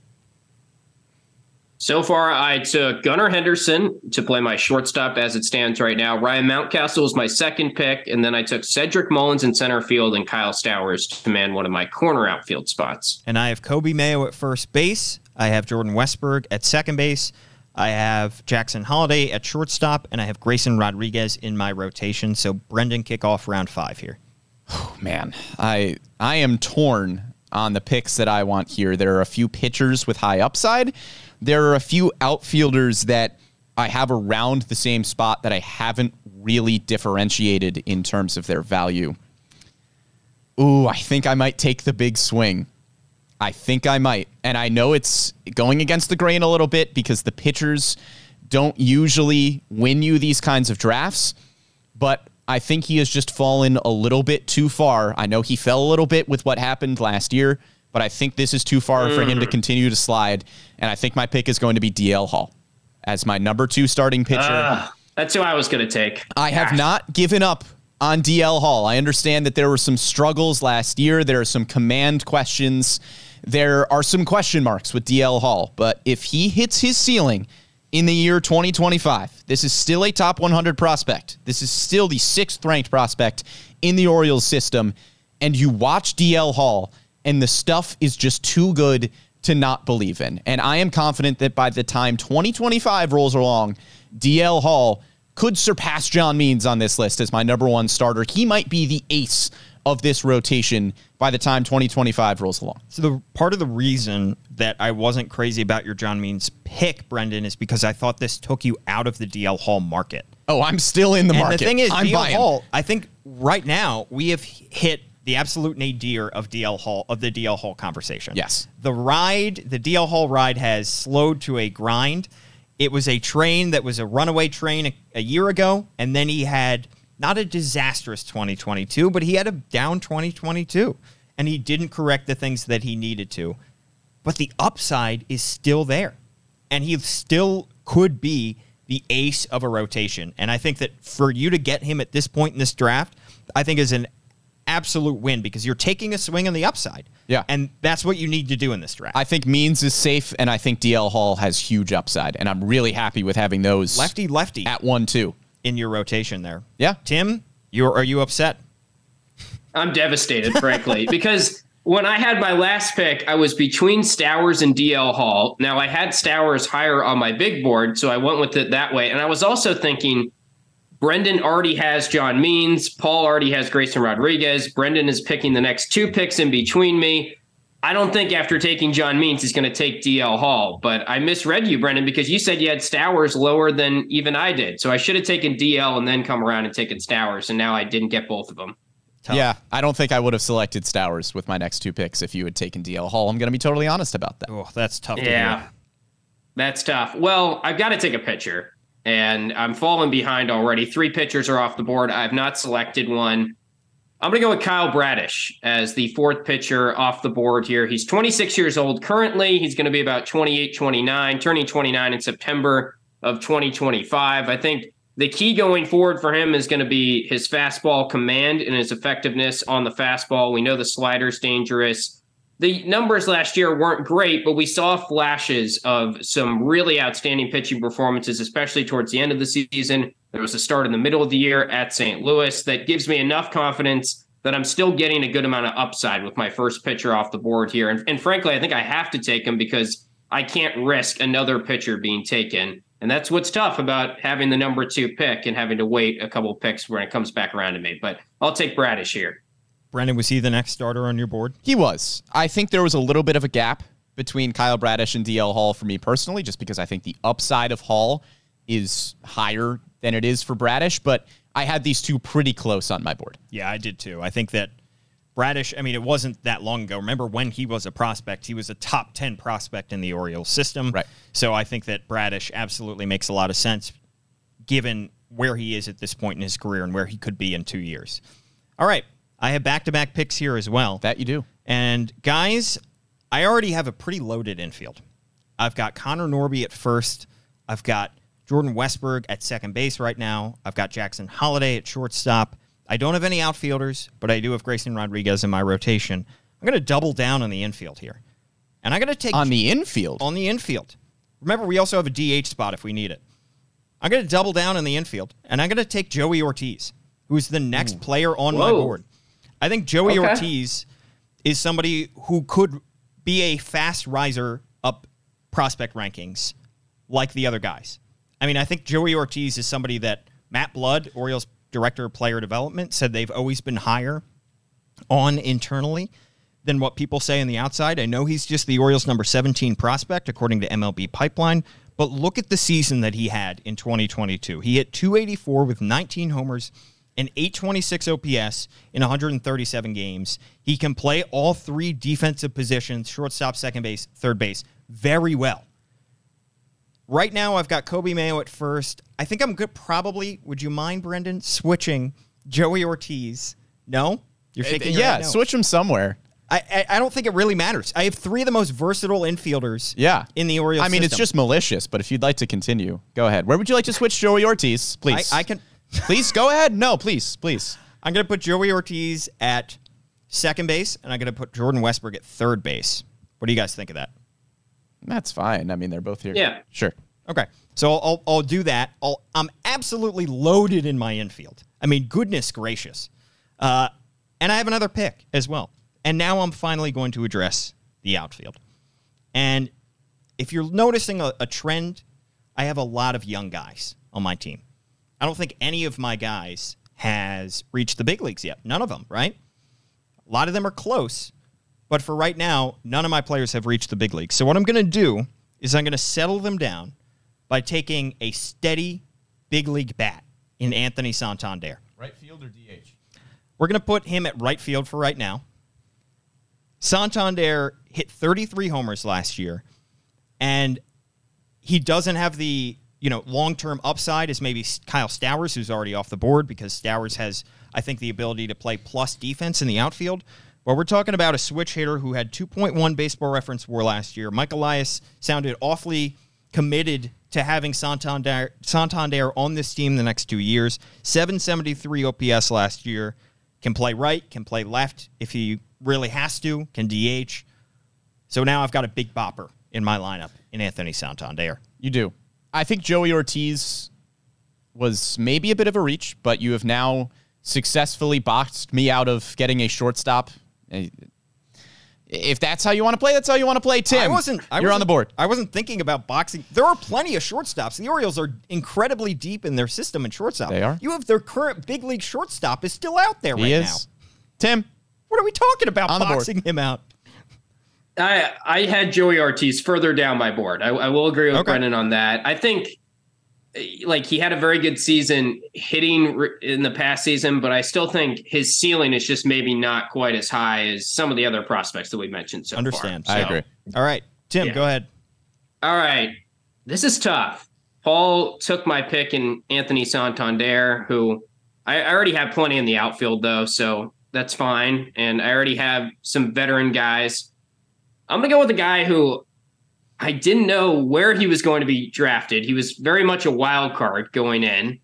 So far, I took Gunnar Henderson to play my shortstop as it stands right now. Ryan Mountcastle is my second pick, and then I took Cedric Mullins in center field and Kyle Stowers to man one of my corner outfield spots. And I have Coby Mayo at first base. I have Jordan Westburg at second base. I have Jackson Holliday at shortstop, and I have Grayson Rodriguez in my rotation. So Brendan kick off round five here. Oh, man, I I am torn on the picks that I want here. There are a few pitchers with high upside. There are a few outfielders that I have around the same spot that I haven't really differentiated in terms of their value. Ooh, I think I might take the big swing. I think I might. And I know it's going against the grain a little bit because the pitchers don't usually win you these kinds of drafts, but I think he has just fallen a little bit too far. I know he fell a little bit with what happened last year, but I think this is too far for him to continue to slide. And I think my pick is going to be DL Hall as my number two starting pitcher. Ah, that's who I was going to take. I have not given up on DL Hall. I understand that there were some struggles last year. There are some command questions. There are some question marks with DL Hall. But if he hits his ceiling in the year 2025, this is still a top 100 prospect. This is still the sixth ranked prospect in the Orioles system. And you watch DL Hall, and the stuff is just too good to not believe in. And I am confident that by the time 2025 rolls along, DL Hall could surpass John Means on this list as my number one starter. He might be the ace of this rotation by the time 2025 rolls along. So the part of the reason that I wasn't crazy about your John Means pick, Brendan, is because I thought this took you out of the DL Hall market. Oh, I'm still in the and market. the thing is, I'm DL buying. Hall. I think right now we have hit the absolute nadir of DL Hall of the DL Hall conversation. Yes. the ride, the DL Hall ride has slowed to a grind. It was a train that was a runaway train a, a year ago, and then he had not a disastrous 2022, but he had a down 2022, and he didn't correct the things that he needed to. But the upside is still there, and he still could be the ace of a rotation. And I think that for you to get him at this point in this draft, I think is an absolute win because you're taking a swing on the upside. Yeah. And that's what you need to do in this draft. I think Means is safe, and I think DL Hall has huge upside, and I'm really happy with having those lefty lefty at one two. in your rotation there. Yeah. Tim, you are you upset? I'm devastated, frankly, because when I had my last pick, I was between Stowers and DL Hall. Now I had Stowers higher on my big board, so I went with it that way. And I was also thinking Brendan already has John Means, Paul already has Grayson Rodriguez. Brendan is picking the next two picks in between me. I don't think after taking John Means, he's going to take DL Hall, but I misread you, Brendan, because you said you had Stowers lower than even I did. So I should have taken DL and then come around and taken Stowers, and now I didn't get both of them. Tough. Yeah, I don't think I would have selected Stowers with my next two picks if you had taken DL Hall. I'm going to be totally honest about that. Oh, that's tough to Yeah, hear. that's tough. Well, I've got to take a pitcher, and I'm falling behind already. Three pitchers are off the board. I've not selected one. I'm going to go with Kyle Bradish as the fourth pitcher off the board here. He's 26 years old currently. He's going to be about 28, 29, turning 29 in September of 2025. I think the key going forward for him is going to be his fastball command and his effectiveness on the fastball. We know the slider's dangerous the numbers last year weren't great, but we saw flashes of some really outstanding pitching performances, especially towards the end of the season. There was a start in the middle of the year at St. Louis that gives me enough confidence that I'm still getting a good amount of upside with my first pitcher off the board here. And, and frankly, I think I have to take him because I can't risk another pitcher being taken. And that's what's tough about having the number two pick and having to wait a couple picks when it comes back around to me. But I'll take Bradish here. Brendan, was he the next starter on your board? He was. I think there was a little bit of a gap between Kyle Bradish and DL Hall for me personally, just because I think the upside of Hall is higher than it is for Bradish, but I had these two pretty close on my board. Yeah, I did too. I think that Bradish, I mean, it wasn't that long ago. Remember when he was a prospect? He was a top 10 prospect in the Orioles system. Right. So I think that Bradish absolutely makes a lot of sense given where he is at this point in his career and where he could be in two years. All right. I have back to back picks here as well. That you do. And guys, I already have a pretty loaded infield. I've got Connor Norby at first. I've got Jordan Westburg at second base right now. I've got Jackson Holliday at shortstop. I don't have any outfielders, but I do have Grayson Rodriguez in my rotation. I'm going to double down on the infield here. And I'm going to take On the infield. on the infield. Remember, we also have a DH spot if we need it. I'm going to double down in the infield, and I'm going to take Joey Ortiz, who's the next player on my board. I think Joey Okay. Ortiz is somebody who could be a fast riser up prospect rankings like the other guys. I mean, I think Joey Ortiz is somebody that Matt Blood, Orioles director of player development, said they've always been higher on internally than what people say on the outside. I know he's just the Orioles' number 17 prospect, according to MLB Pipeline, but look at the season that he had in 2022. He hit 284 with 19 homers and 826 OPS in 137 games. He can play all three defensive positions shortstop, second base, third base very well. Right now, I've got Coby Mayo at first. I think I'm good. Probably, would you mind, Brendan, switching Joey Ortiz? No? You're shaking your yeah, head no. switch him somewhere. I, I I don't think it really matters. I have three of the most versatile infielders. Yeah. in the Orioles. I mean, it's just malicious, but if you'd like to continue, go ahead. Where would you like to switch Joey Ortiz, I, please? I can. Please go ahead. No, please, please. I'm going to put Joey Ortiz at second base, and I'm going to put Jordan Westburg at third base. What do you guys think of that? That's fine. I mean, they're both here. Yeah. Sure. Okay, so I'll I'll, I'll do that. I'll, I'm absolutely loaded in my infield. I mean, goodness gracious. Uh, and I have another pick as well. And now I'm finally going to address the outfield. And if you're noticing a, a trend, I have a lot of young guys on my team. I don't think any of my guys has reached the big leagues yet. None of them, right? A lot of them are close, but for right now, none of my players have reached the big leagues. So what I'm going to do is I'm going to settle them down by taking a steady big league bat in Anthony Santander. Right field or DH? We're going to put him at right field for right now. Santander hit 33 homers last year, and he doesn't have the you know long term upside is maybe Kyle Stowers, who's already off the board because Stowers has I think the ability to play plus defense in the outfield. But we're talking about a switch hitter who had 2.1 baseball reference WAR last year. Mike Elias sounded awfully committed to having Santander, Santander on this team the next two years. 773 OPS last year. Can play right, can play left if he really has to, can DH. So now I've got a big bopper in my lineup in Anthony Santander. You do. I think Joey Ortiz was maybe a bit of a reach, but you have now successfully boxed me out of getting a shortstop. Eh, if that's how you want to play, that's how you want to play, Tim. I wasn't. I you're on wasn't- the board. I wasn't thinking about boxing. There are plenty of shortstops. The Orioles are incredibly deep in their system and shortstop. They are. You have their current big league shortstop is still out there right is. now. Tim, What are we talking about? On boxing him out. I I had Joey Ortiz further down my board. I, I will agree with Okay. Brendan on that. I think like he had a very good season hitting in the past season, but I still think his ceiling is just maybe not quite as high as some of the other prospects that we've mentioned so Understand. far. I So- agree. All right, Tim, Yeah. go ahead. All right. This is tough. Paul took my pick in Anthony Santander, who I, I already have plenty in the outfield, though, so that's fine. And I already have some veteran guys. I'm going to go with a guy who I didn't know where he was going to be drafted. He was very much a wild card going in.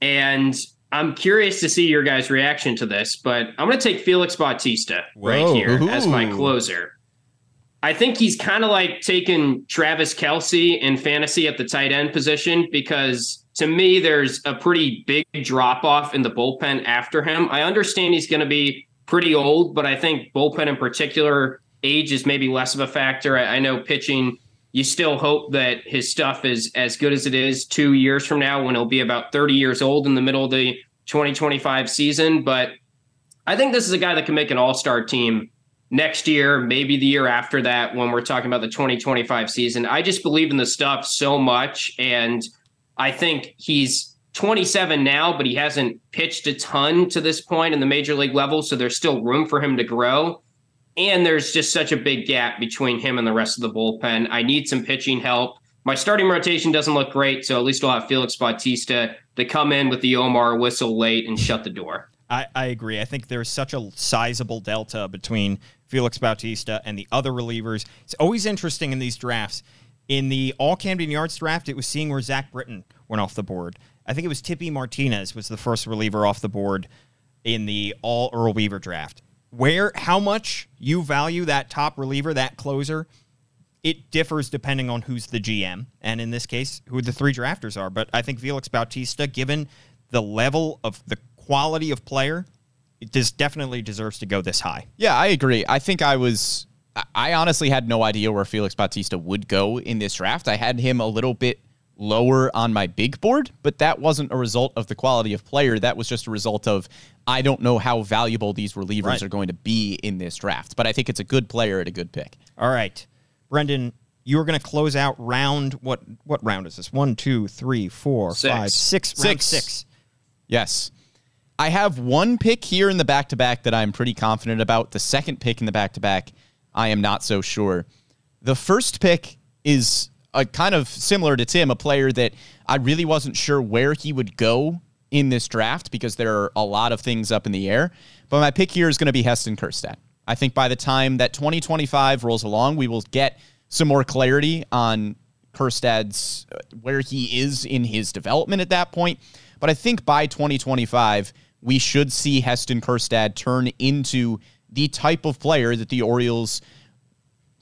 And I'm curious to see your guys' reaction to this, but I'm going to take Felix Bautista right Whoa. here as my closer. I think he's kind of like taking Travis Kelce in fantasy at the tight end position because to me, there's a pretty big drop off in the bullpen after him. I understand he's going to be pretty old, but I think bullpen in particular, age is maybe less of a factor. I, I know pitching, you still hope that his stuff is as good as it is two years from now when he'll be about 30 years old in the middle of the 2025 season. But I think this is a guy that can make an all star team next year, maybe the year after that when we're talking about the 2025 season. I just believe in the stuff so much. And I think he's 27 now, but he hasn't pitched a ton to this point in the major league level. So there's still room for him to grow. And there's just such a big gap between him and the rest of the bullpen. I need some pitching help. My starting rotation doesn't look great, so at least I'll have Felix Bautista to come in with the Omar whistle late and shut the door. I, I agree. I think there's such a sizable delta between Felix Bautista and the other relievers. It's always interesting in these drafts. In the All Camden Yards draft, it was seeing where Zach Britton went off the board. I think it was Tippy Martinez was the first reliever off the board in the All Earl Weaver draft. Where, how much you value that top reliever, that closer, it differs depending on who's the GM, and in this case, who the three drafters are. But I think Felix Bautista, given the level of the quality of player, it does definitely deserves to go this high. Yeah, I agree. I think I was. I honestly had no idea where Felix Bautista would go in this draft. I had him a little bit lower on my big board, but that wasn't a result of the quality of player. That was just a result of I don't know how valuable these relievers Right. are going to be in this draft. But I think it's a good player at a good pick. All right, Brendan, you are going to close out round what? What round is this? One, two, three, four, Six. five, six. Round Six. six. Yes. I have one pick here in the back to back that I'm pretty confident about. The second pick in the back to back, I am not so sure. The first pick is a kind of similar to Tim, a player that I really wasn't sure where he would go in this draft because there are a lot of things up in the air. But my pick here is going to be Heston Kjerstad. I think by the time that 2025 rolls along, we will get some more clarity on Kjerstad's uh, where he is in his development at that point. But I think by 2025, we should see Heston Kjerstad turn into the type of player that the Orioles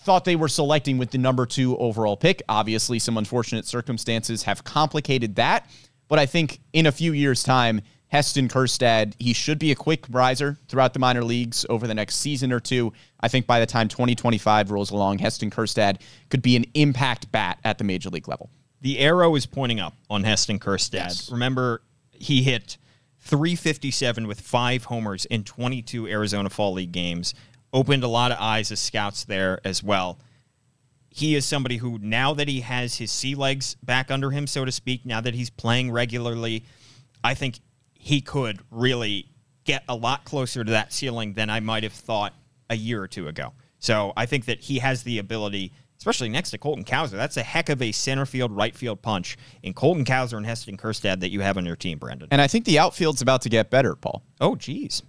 thought they were selecting with the number two overall pick. Obviously, some unfortunate circumstances have complicated that. But I think in a few years' time, Heston Kjerstad, he should be a quick riser throughout the minor leagues over the next season or two. I think by the time 2025 rolls along, Heston Kjerstad could be an impact bat at the major league level. The arrow is pointing up on Heston Kjerstad. Yes. Remember, he hit 357 with five homers in 22 Arizona Fall League games. Opened a lot of eyes as scouts there as well. He is somebody who, now that he has his sea legs back under him, so to speak, now that he's playing regularly, I think he could really get a lot closer to that ceiling than I might have thought a year or two ago. So I think that he has the ability, especially next to Colton Cowser. That's a heck of a center field, right field punch in Colton Cowser and Heston Kjerstad that you have on your team, Brandon. And I think the outfield's about to get better, Paul. oh, geez.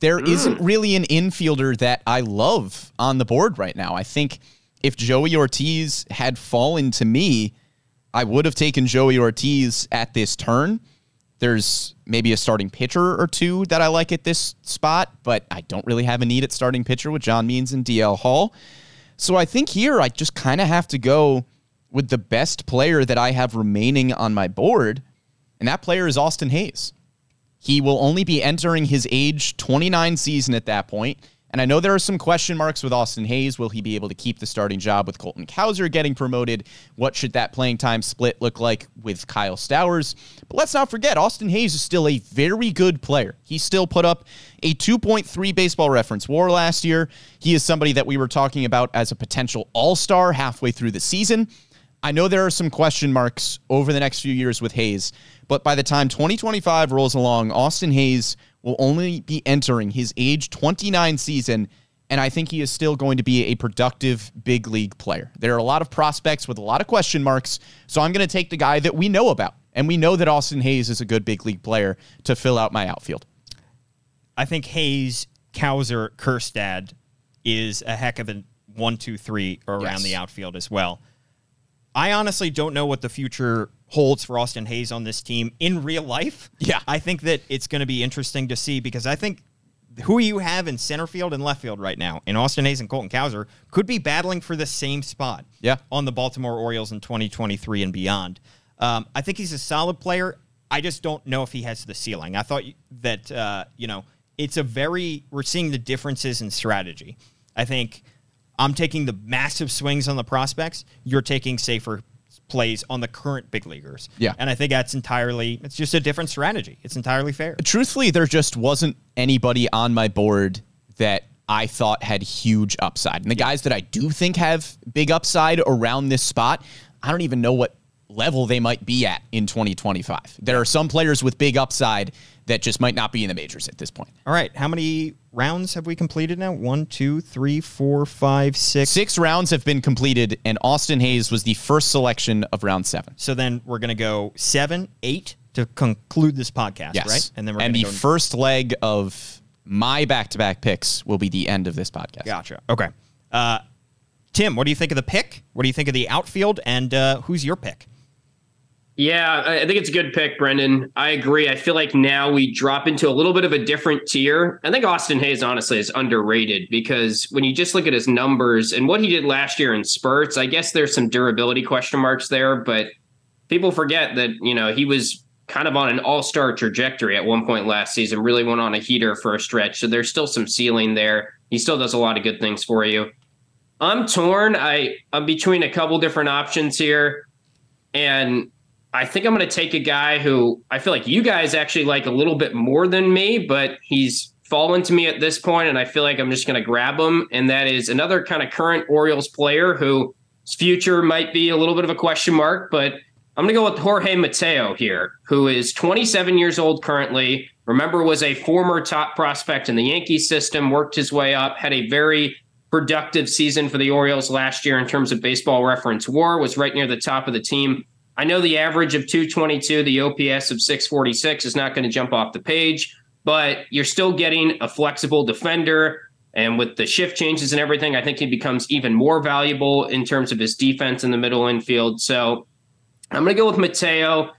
There mm. not really an infielder that I love on the board right now. I think if Joey Ortiz had fallen to me, I would have taken Joey Ortiz at this turn. There's maybe a starting pitcher or two that I like at this spot, but I don't really have a need at starting pitcher with John Means and DL Hall. So I think here I just kind of have to go with the best player that I have remaining on my board, and that player is Austin Hays. He will only be entering his age 29 season at that point. And I know there are some question marks with Austin Hays. Will he be able to keep the starting job with Colton Cowser getting promoted? What should that playing time split look like with Kyle Stowers? But let's not forget, Austin Hays is still a very good player. He still put up a 2.3 baseball reference war last year. He is somebody that we were talking about as a potential all star halfway through the season. I know there are some question marks over the next few years with Hays, but by the time 2025 rolls along, Austin Hays will only be entering his age 29 season, and I think he is still going to be a productive big league player. There are a lot of prospects with a lot of question marks, so I'm going to take the guy that we know about, and we know that Austin Hays is a good big league player to fill out my outfield. I think Hays, Cowser, Kjerstad is a heck of a one, two, three around Yes. the outfield as well. I honestly don't know what the future holds for Austin Hays on this team in real life. Yeah. I think that it's going to be interesting to see because I think who you have in center field and left field right now in Austin Hays and Colton Cowser could be battling for the same spot Yeah. on the Baltimore Orioles in 2023 and beyond. Um, I think he's a solid player. I just don't know if he has the ceiling. I thought that, uh, you know, it's a very, we're seeing the differences in strategy. I think I'm taking the massive swings on the prospects. You're taking safer plays on the current big leaguers. Yeah. And I think that's entirely, it's just a different strategy. It's entirely fair. truthfully, there just wasn't anybody on my board that I thought had huge upside. And the guys that I do think have big upside around this spot, I don't even know what level they might be at in 2025. There are some players with big upside that just might not be in the majors at this point. All right. How many rounds have we completed now? One, two, three, four, five, six. Six rounds have been completed, and Austin Hays was the first selection of round seven. So then we're going to go seven, eight to conclude this podcast, Yes. right? And then we're and the go first leg of my back to back picks will be the end of this podcast. Gotcha. Okay. Uh, Tim, what do you think of the pick? What do you think of the outfield? And uh, who's your pick? Yeah, I think it's a good pick, Brendan. I agree. I feel like now we drop into a little bit of a different tier. I think Austin Hays, honestly, is underrated because when you just look at his numbers and what he did last year in spurts, I guess there's some durability question marks there, but people forget that, you know, he was kind of on an all star trajectory at one point last season, really went on a heater for a stretch. So there's still some ceiling there. He still does a lot of good things for you. I'm torn. I, I'm between a couple different options here. And I think I'm going to take a guy who I feel like you guys actually like a little bit more than me, but he's fallen to me at this point, and I feel like I'm just going to grab him. And that is another kind of current Orioles player whose future might be a little bit of a question mark, but I'm going to go with Jorge Mateo here, who is 27 years old currently. Remember, was a former top prospect in the Yankee system, worked his way up, had a very productive season for the Orioles last year in terms of baseball reference war, was right near the top of the team. I know the average of 222, the OPS of 646 is not going to jump off the page, but you're still getting a flexible defender. And with the shift changes and everything, I think he becomes even more valuable in terms of his defense in the middle infield. So I'm going to go with Mateo.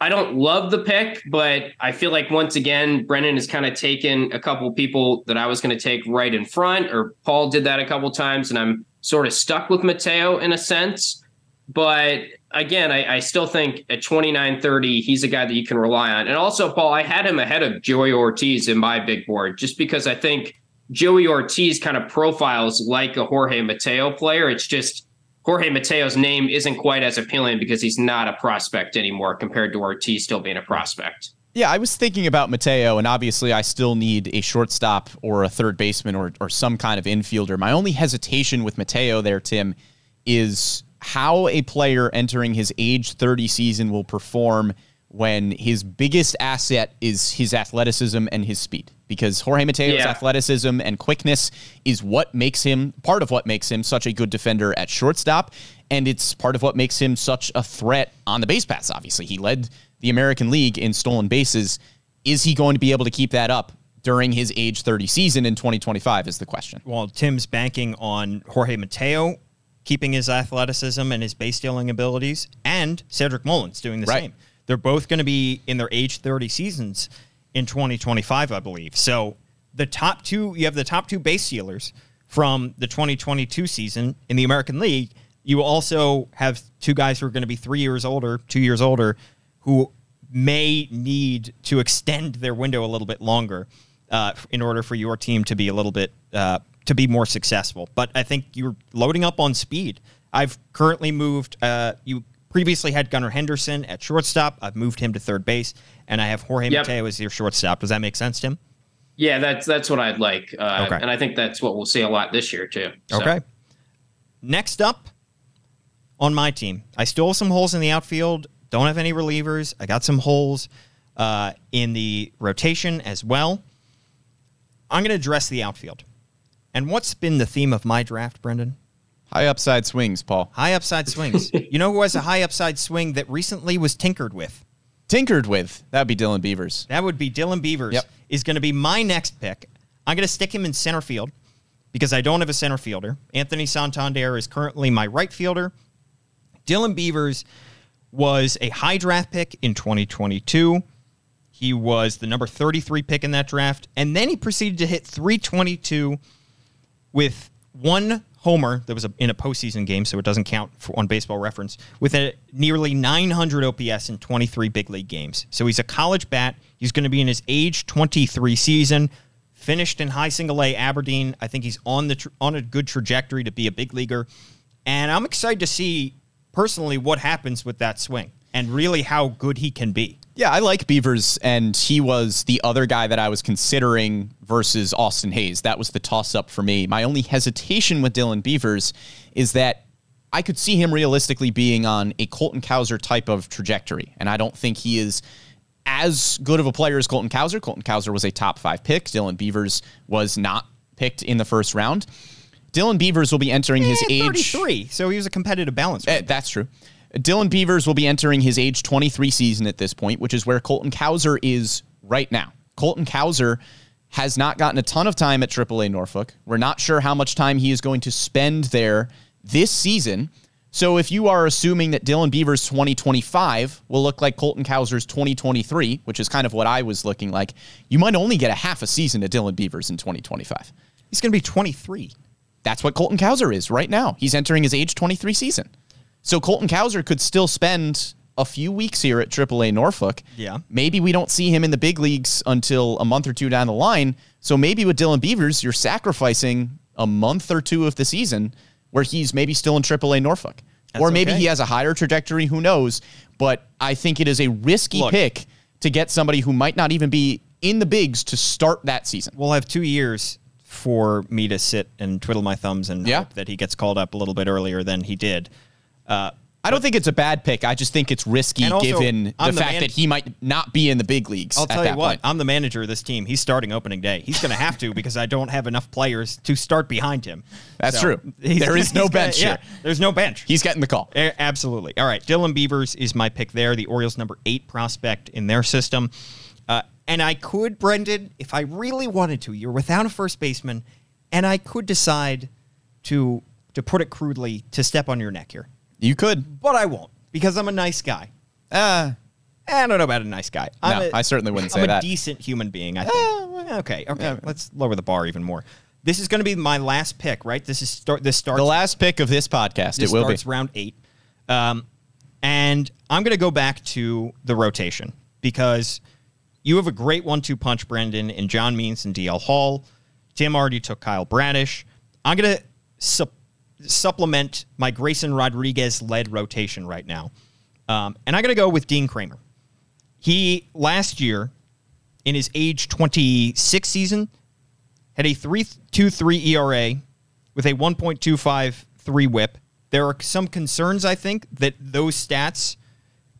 I don't love the pick, but I feel like once again, Brennan has kind of taken a couple people that I was going to take right in front, or Paul did that a couple times, and I'm sort of stuck with Mateo in a sense. But again, I, I still think at 29 30, he's a guy that you can rely on. And also, Paul, I had him ahead of Joey Ortiz in my big board just because I think Joey Ortiz kind of profiles like a Jorge Mateo player. It's just Jorge Mateo's name isn't quite as appealing because he's not a prospect anymore compared to Ortiz still being a prospect. Yeah, I was thinking about Mateo, and obviously I still need a shortstop or a third baseman or, or some kind of infielder. My only hesitation with Mateo there, Tim, is how a player entering his age 30 season will perform when his biggest asset is his athleticism and his speed. Because Jorge Mateo's Yeah. athleticism and quickness is what makes him part of what makes him such a good defender at shortstop. And it's part of what makes him such a threat on the base paths, obviously. He led the American League in stolen bases. Is he going to be able to keep that up during his age 30 season in 2025 is the question. Well, Tim's banking on Jorge Mateo keeping his athleticism and his base stealing abilities, and Cedric Mullins doing the Right. same. They're both going to be in their age 30 seasons in 2025, I believe. So the top two, you have the top two base stealers from the 2022 season in the American League. You also have two guys who are going to be three years older, two years older, who may need to extend their window a little bit longer uh, in order for your team to be a little bit uh, to be more successful. But I think you're loading up on speed. I've currently moved. Uh, you previously had Gunnar Henderson at shortstop. I've moved him to third base, and I have Jorge Yep. Mateo as your shortstop. Does that make sense, Tim? Yeah, that's that's what I'd like. Uh, Okay. And I think that's what we'll see a lot this year, too. So- Okay. Next up on my team, I still have some holes in the outfield. Don't have any relievers. I got some holes uh, in the rotation as well. I'm going to address the outfield. And what's been the theme of my draft, Brendan? High upside swings, Paul. High upside swings. you know who has a high upside swing that recently was tinkered with? Tinkered with. That'd be Dylan Beavers. That would be Dylan Beavers. Yep. Is going to be my next pick. I'm going to stick him in center field because I don't have a center fielder. Anthony Santander is currently my right fielder. Dylan Beavers was a high draft pick in 2022. He was the number 33 pick in that draft, and then he proceeded to hit 322 with one homer that was a, in a postseason game, so it doesn't count for, on baseball reference, with a nearly 900 OPS in 23 big league games. So he's a college bat. He's going to be in his age 23 season. Finished in high single A Aberdeen. I think he's on the on a good trajectory to be a big leaguer, and I'm excited to see personally what happens with that swing and really how good he can be. Yeah, I like Beavers, and he was the other guy that I was considering versus Austin Hays. That was the toss up for me. My only hesitation with Dylan Beavers is that I could see him realistically being on a Colton Cowser type of trajectory, and I don't think he is as good of a player as Colton Cowser. Colton Cowser was a top five pick. Dylan Beavers was not picked in the first round. Dylan Beavers will be entering his Eh, age 33, so he was a competitive balance. Eh, that's true. Dylan Beavers will be entering his age 23 season at this point, which is where Colton Cowser is right now. Colton Cowser has not gotten a ton of time at AAA Norfolk. We're not sure how much time he is going to spend there this season. So if you are assuming that Dylan Beavers 2025 will look like Colton Cowser's 2023, which is kind of what I was looking like, you might only get a half a season of Dylan Beavers in 2025. He's going to be 23. That's what Colton Cowser is right now. He's entering his age 23 season. So Colton Cowser could still spend a few weeks here at AAA Norfolk. Yeah. Maybe we don't see him in the big leagues until a month or two down the line. So maybe with Dylan Beavers, you're sacrificing a month or two of the season where he's maybe still in AAA Norfolk. That's or maybe okay. he has a higher trajectory, who knows? But I think it is a risky Look. pick to get somebody who might not even be in the bigs to start that season. We'll have two years for me to sit and twiddle my thumbs and Yeah. hope that he gets called up a little bit earlier than he did. Uh, I don't think it's a bad pick. I just think it's risky also, given the the fact man- that he might not be in the big leagues. I'll at tell you that what, point. I'm the manager of this team. He's starting opening day. He's going to have to because I don't have enough players to start behind him. That's So, true. There is no he's gonna- bench yeah, here. There's no bench. He's getting the call. Absolutely. All right. Dylan Beavers is my pick there, the Orioles' number eight prospect in their system. Uh, and I could, Brendan, if I really wanted to, you're without a first baseman, and I could decide to, to put it crudely, to step on your neck here. You could. But I won't because I'm a nice guy. Uh, I don't know about a nice guy. I'm No, a- I certainly wouldn't say I'm a that. decent human being, I think. Eh, okay, okay. yeah. Let's lower the bar even more. This is going to be my last pick, right? This is start. This starts the last pick of this podcast. This it will be. round eight. Um, And I'm going to go back to the rotation because you have a great one-two punch, Brendan, and John Means and DL Hall. Tim already took Kyle Bradish. I'm going to supplement my Grayson Rodriguez-led rotation right now, um, and I'm going to go with Dean Kremer. He last year, in his age 26 season, had a 3.23 ERA with a 1.253 WHIP. There are some concerns, I think, that those stats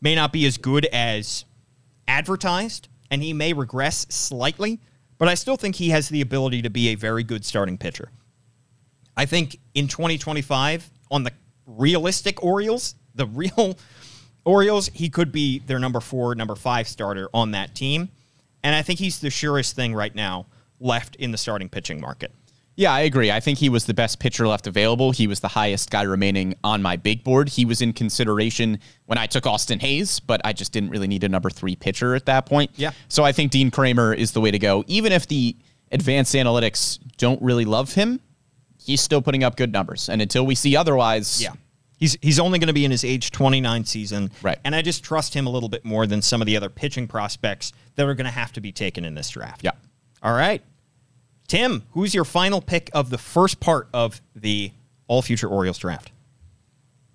may not be as good as advertised, and he may regress slightly. But I still think he has the ability to be a very good starting pitcher. I think in 2025, on the realistic Orioles, the real Orioles, he could be their number four, number five starter on that team. And I think he's the surest thing right now left in the starting pitching market. Yeah, I agree. I think he was the best pitcher left available. He was the highest guy remaining on my big board. He was in consideration when I took Austin Hays, but I just didn't really need a number three pitcher at that point. Yeah. So I think Dean Kremer is the way to go. Even if the advanced analytics don't really love him, he's still putting up good numbers. And until we see otherwise, Yeah. He's, he's only going to be in his age 29 season. Right. And I just trust him a little bit more than some of the other pitching prospects that are going to have to be taken in this draft. Yeah. All right. Tim, who's your final pick of the first part of the All Future Orioles draft?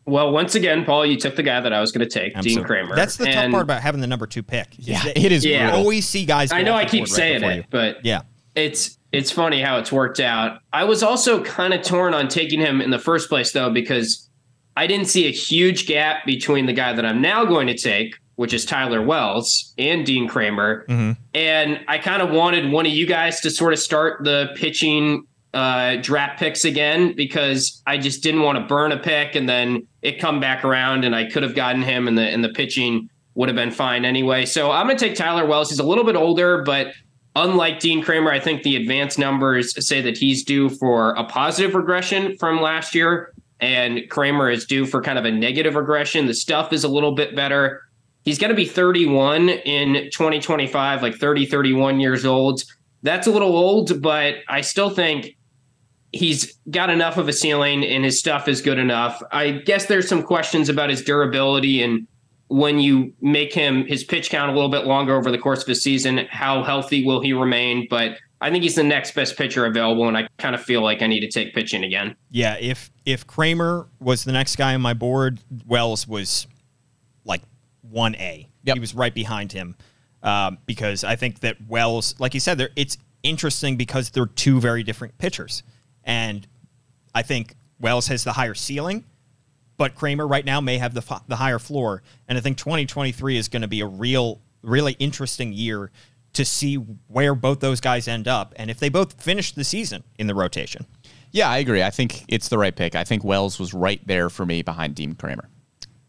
Well, once again, Paul, you took the guy that I was going to take, I'm Dean Kremer. That's the tough part about having the number two pick. is Yeah, it is Yeah. You brutal. always see guys. I know I keep board right saying it, you. but Yeah. it's it's funny how it's worked out. I was also kind of torn on taking him in the first place though because I didn't see a huge gap between the guy that I'm now going to take, which is Tyler Wells and Dean Kremer, Mm-hmm. and I kind of wanted one of you guys to sort of start the pitching uh, draft picks again because I just didn't want to burn a pick and then it come back around and I could have gotten him and the and the pitching would have been fine anyway. So I'm going to take Tyler Wells. He's a little bit older, but unlike Dean Kremer, I think the advanced numbers say that he's due for a positive regression from last year, and Kremer is due for kind of a negative regression. The stuff is a little bit better. He's going to be 31 in 2025, like 30, 31 years old. That's a little old, but I still think he's got enough of a ceiling and his stuff is good enough. I guess there's some questions about his durability and when you make him his pitch count a little bit longer over the course of a season, how healthy will he remain? But I think he's the next best pitcher available, and I kind of feel like I need to take pitching again. Yeah, if if Kremer was the next guy on my board, Wells was like one A. Yep. He was right behind him um, because I think that Wells, like you said, there it's interesting because they're two very different pitchers, and I think Wells has the higher ceiling, but Kremer right now may have the the higher floor, and I think 2023 is going to be a real, really interesting year to see where both those guys end up, and if they both finish the season in the rotation. Yeah, I agree. I think it's the right pick. I think Wells was right there for me behind Dean Kremer.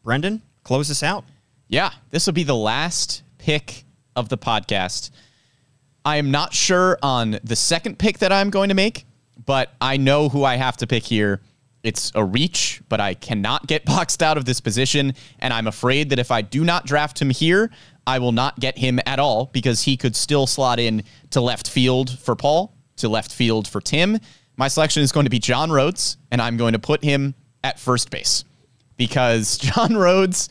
Brendan, close us out. Yeah, this will be the last pick of the podcast. I am not sure on the second pick that I'm going to make, but I know who I have to pick here. It's a reach, but I cannot get boxed out of this position. And I'm afraid that if I do not draft him here, I will not get him at all because he could still slot in to left field for Paul, to left field for Tim. My selection is going to be John Rhodes, and I'm going to put him at first base because John Rhodes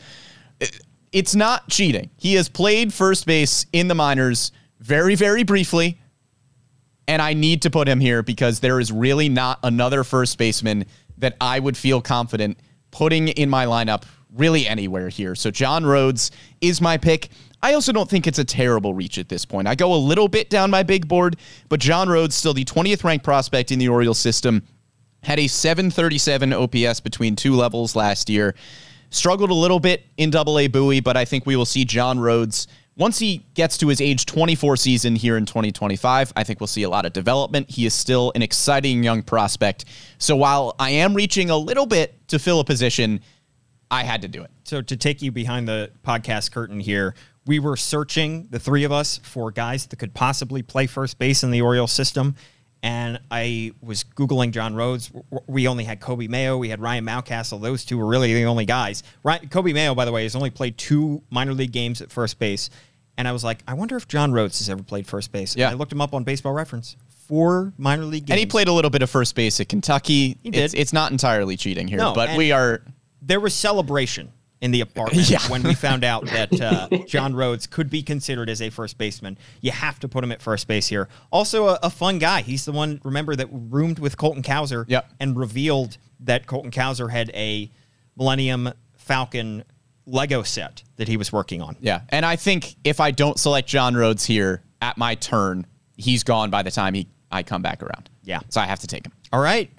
it's not cheating. He has played first base in the minors very, very briefly. And I need to put him here because there is really not another first baseman that I would feel confident putting in my lineup really anywhere here. So John Rhodes is my pick. I also don't think it's a terrible reach at this point. I go a little bit down my big board, but John Rhodes still the 20th ranked prospect in the Orioles system. Had a 737 OPS between two levels last year. Struggled a little bit in double A Bowie, but I think we will see John Rhodes once he gets to his age 24 season here in 2025. I think we'll see a lot of development. He is still an exciting young prospect. So while I am reaching a little bit to fill a position, I had to do it. So to take you behind the podcast curtain here, we were searching the three of us for guys that could possibly play first base in the Orioles system. And I was Googling John Rhodes. We only had Coby Mayo. We had Ryan Mountcastle. Those two were really the only guys. Ryan, Coby Mayo, by the way, has only played two minor league games at first base. And I was like, I wonder if John Rhodes has ever played first base. And Yeah. I looked him up on baseball reference. Four minor league games. And he played a little bit of first base at Kentucky. He did. It's, it's not entirely cheating here, No, but and- we are there was celebration in the apartment Yeah. when we found out that uh, John Rhodes could be considered as a first baseman. You have to put him at first base here. Also, a, a fun guy. He's the one, remember, that roomed with Colton Cowser Yep. and revealed that Colton Cowser had a Millennium Falcon Lego set that he was working on. Yeah. And I think if I don't select John Rhodes here at my turn, he's gone by the time he I come back around. Yeah. So I have to take him. All right.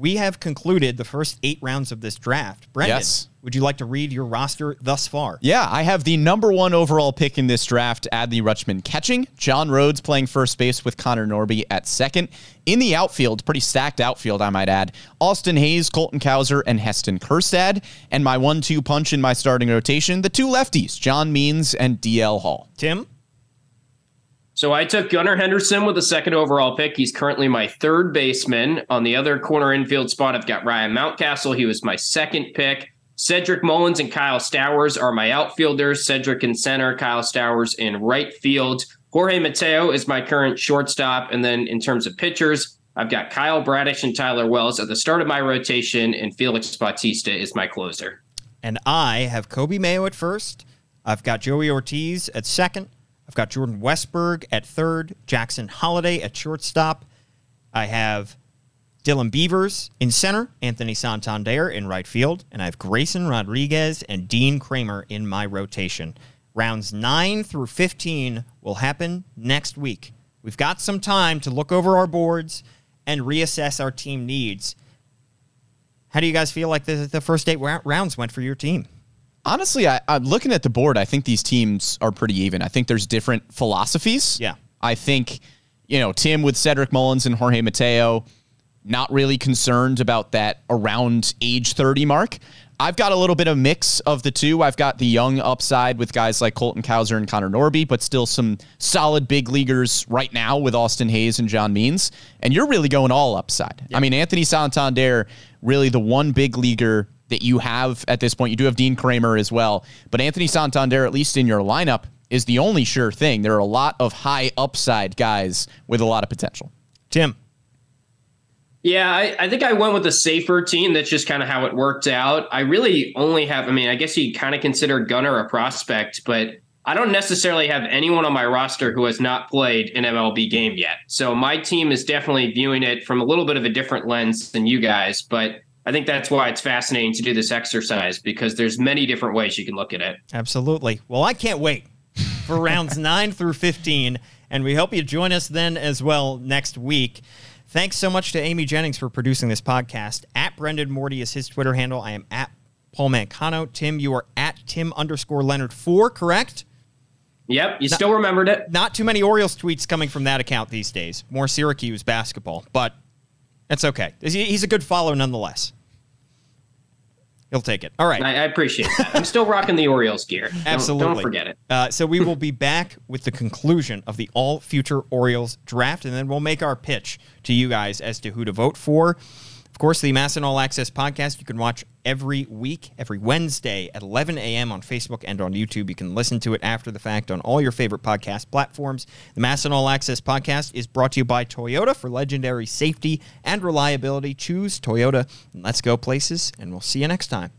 We have concluded the first eight rounds of this draft. Brendan, Yes. would you like to read your roster thus far? Yeah, I have the number one overall pick in this draft, Adley Rutschman catching. John Rhodes playing first base with Connor Norby at second. In the outfield, pretty stacked outfield, I might add. Austin Hays, Colton Cowser, and Heston Kjerstad. And my one two punch in my starting rotation, the two lefties, John Means and DL Hall. Tim? So I took Gunnar Henderson with the second overall pick. He's currently my third baseman. On the other corner infield spot, I've got Ryan Mountcastle. He was my second pick. Cedric Mullins and Kyle Stowers are my outfielders. Cedric in center, Kyle Stowers in right field. Jorge Mateo is my current shortstop. And then in terms of pitchers, I've got Kyle Bradish and Tyler Wells at the start of my rotation, and Felix Bautista is my closer. And I have Coby Mayo at first. I've got Joey Ortiz at second. I've got Jordan Westburg at third. Jackson Holliday at shortstop. I have Dylan Beavers in center. Anthony Santander in right field. And I have Grayson Rodriguez and Dean Kremer in my rotation. Rounds 9 through 15 will happen next week. We've got some time to look over our boards and reassess our team needs. How do you guys feel like the, the first eight rounds went for your team? Honestly, I, I'm looking at the board. I think these teams are pretty even. I think there's different philosophies. Yeah. I think, you know, Tim with Cedric Mullins and Jorge Mateo, not really concerned about that around age 30 mark. I've got a little bit of mix of the two. I've got the young upside with guys like Colton Cowser and Connor Norby, but still some solid big leaguers right now with Austin Hays and John Means. And you're really going all upside. I mean, Anthony Santander, really the one big leaguer that you have at this point. You do have Dean Kremer as well, but Anthony Santander, at least in your lineup, is the only sure thing. There are a lot of high upside guys with a lot of potential. Tim. Yeah, I, I think I went with a safer team. That's just kind of how it worked out. I really only have, I mean, I guess you kind of consider Gunnar a prospect, but I don't necessarily have anyone on my roster who has not played an MLB game yet. So my team is definitely viewing it from a little bit of a different lens than you guys, but I think that's why it's fascinating to do this exercise because there's many different ways you can look at it. Absolutely. Well, I can't wait for rounds 9 through 15, and we hope you join us then as well next week. Thanks so much to Amy Jennings for producing this podcast. At Brendan Morty is his Twitter handle. I am at Paul Mancano. Tim, you are at Tim underscore Leonard 4, correct? Yep, you still remembered it. Not too many Orioles tweets coming from that account these days. More Syracuse basketball, but it's okay. He's a good follower nonetheless. He'll take it. All right. I, I appreciate that. I'm still rocking the Orioles gear. Don't- Absolutely. Don't, forget it. Uh, so we will be back with the conclusion of the all future Orioles draft, and then we'll make our pitch to you guys as to who to vote for. Of course, the MASN All Access podcast you can watch every week, every Wednesday at 11 a.m. on Facebook and on YouTube. You can listen to it after the fact on all your favorite podcast platforms. The MASN All Access podcast is brought to you by Toyota for legendary safety and reliability. Choose Toyota. Let's go places, and we'll see you next time.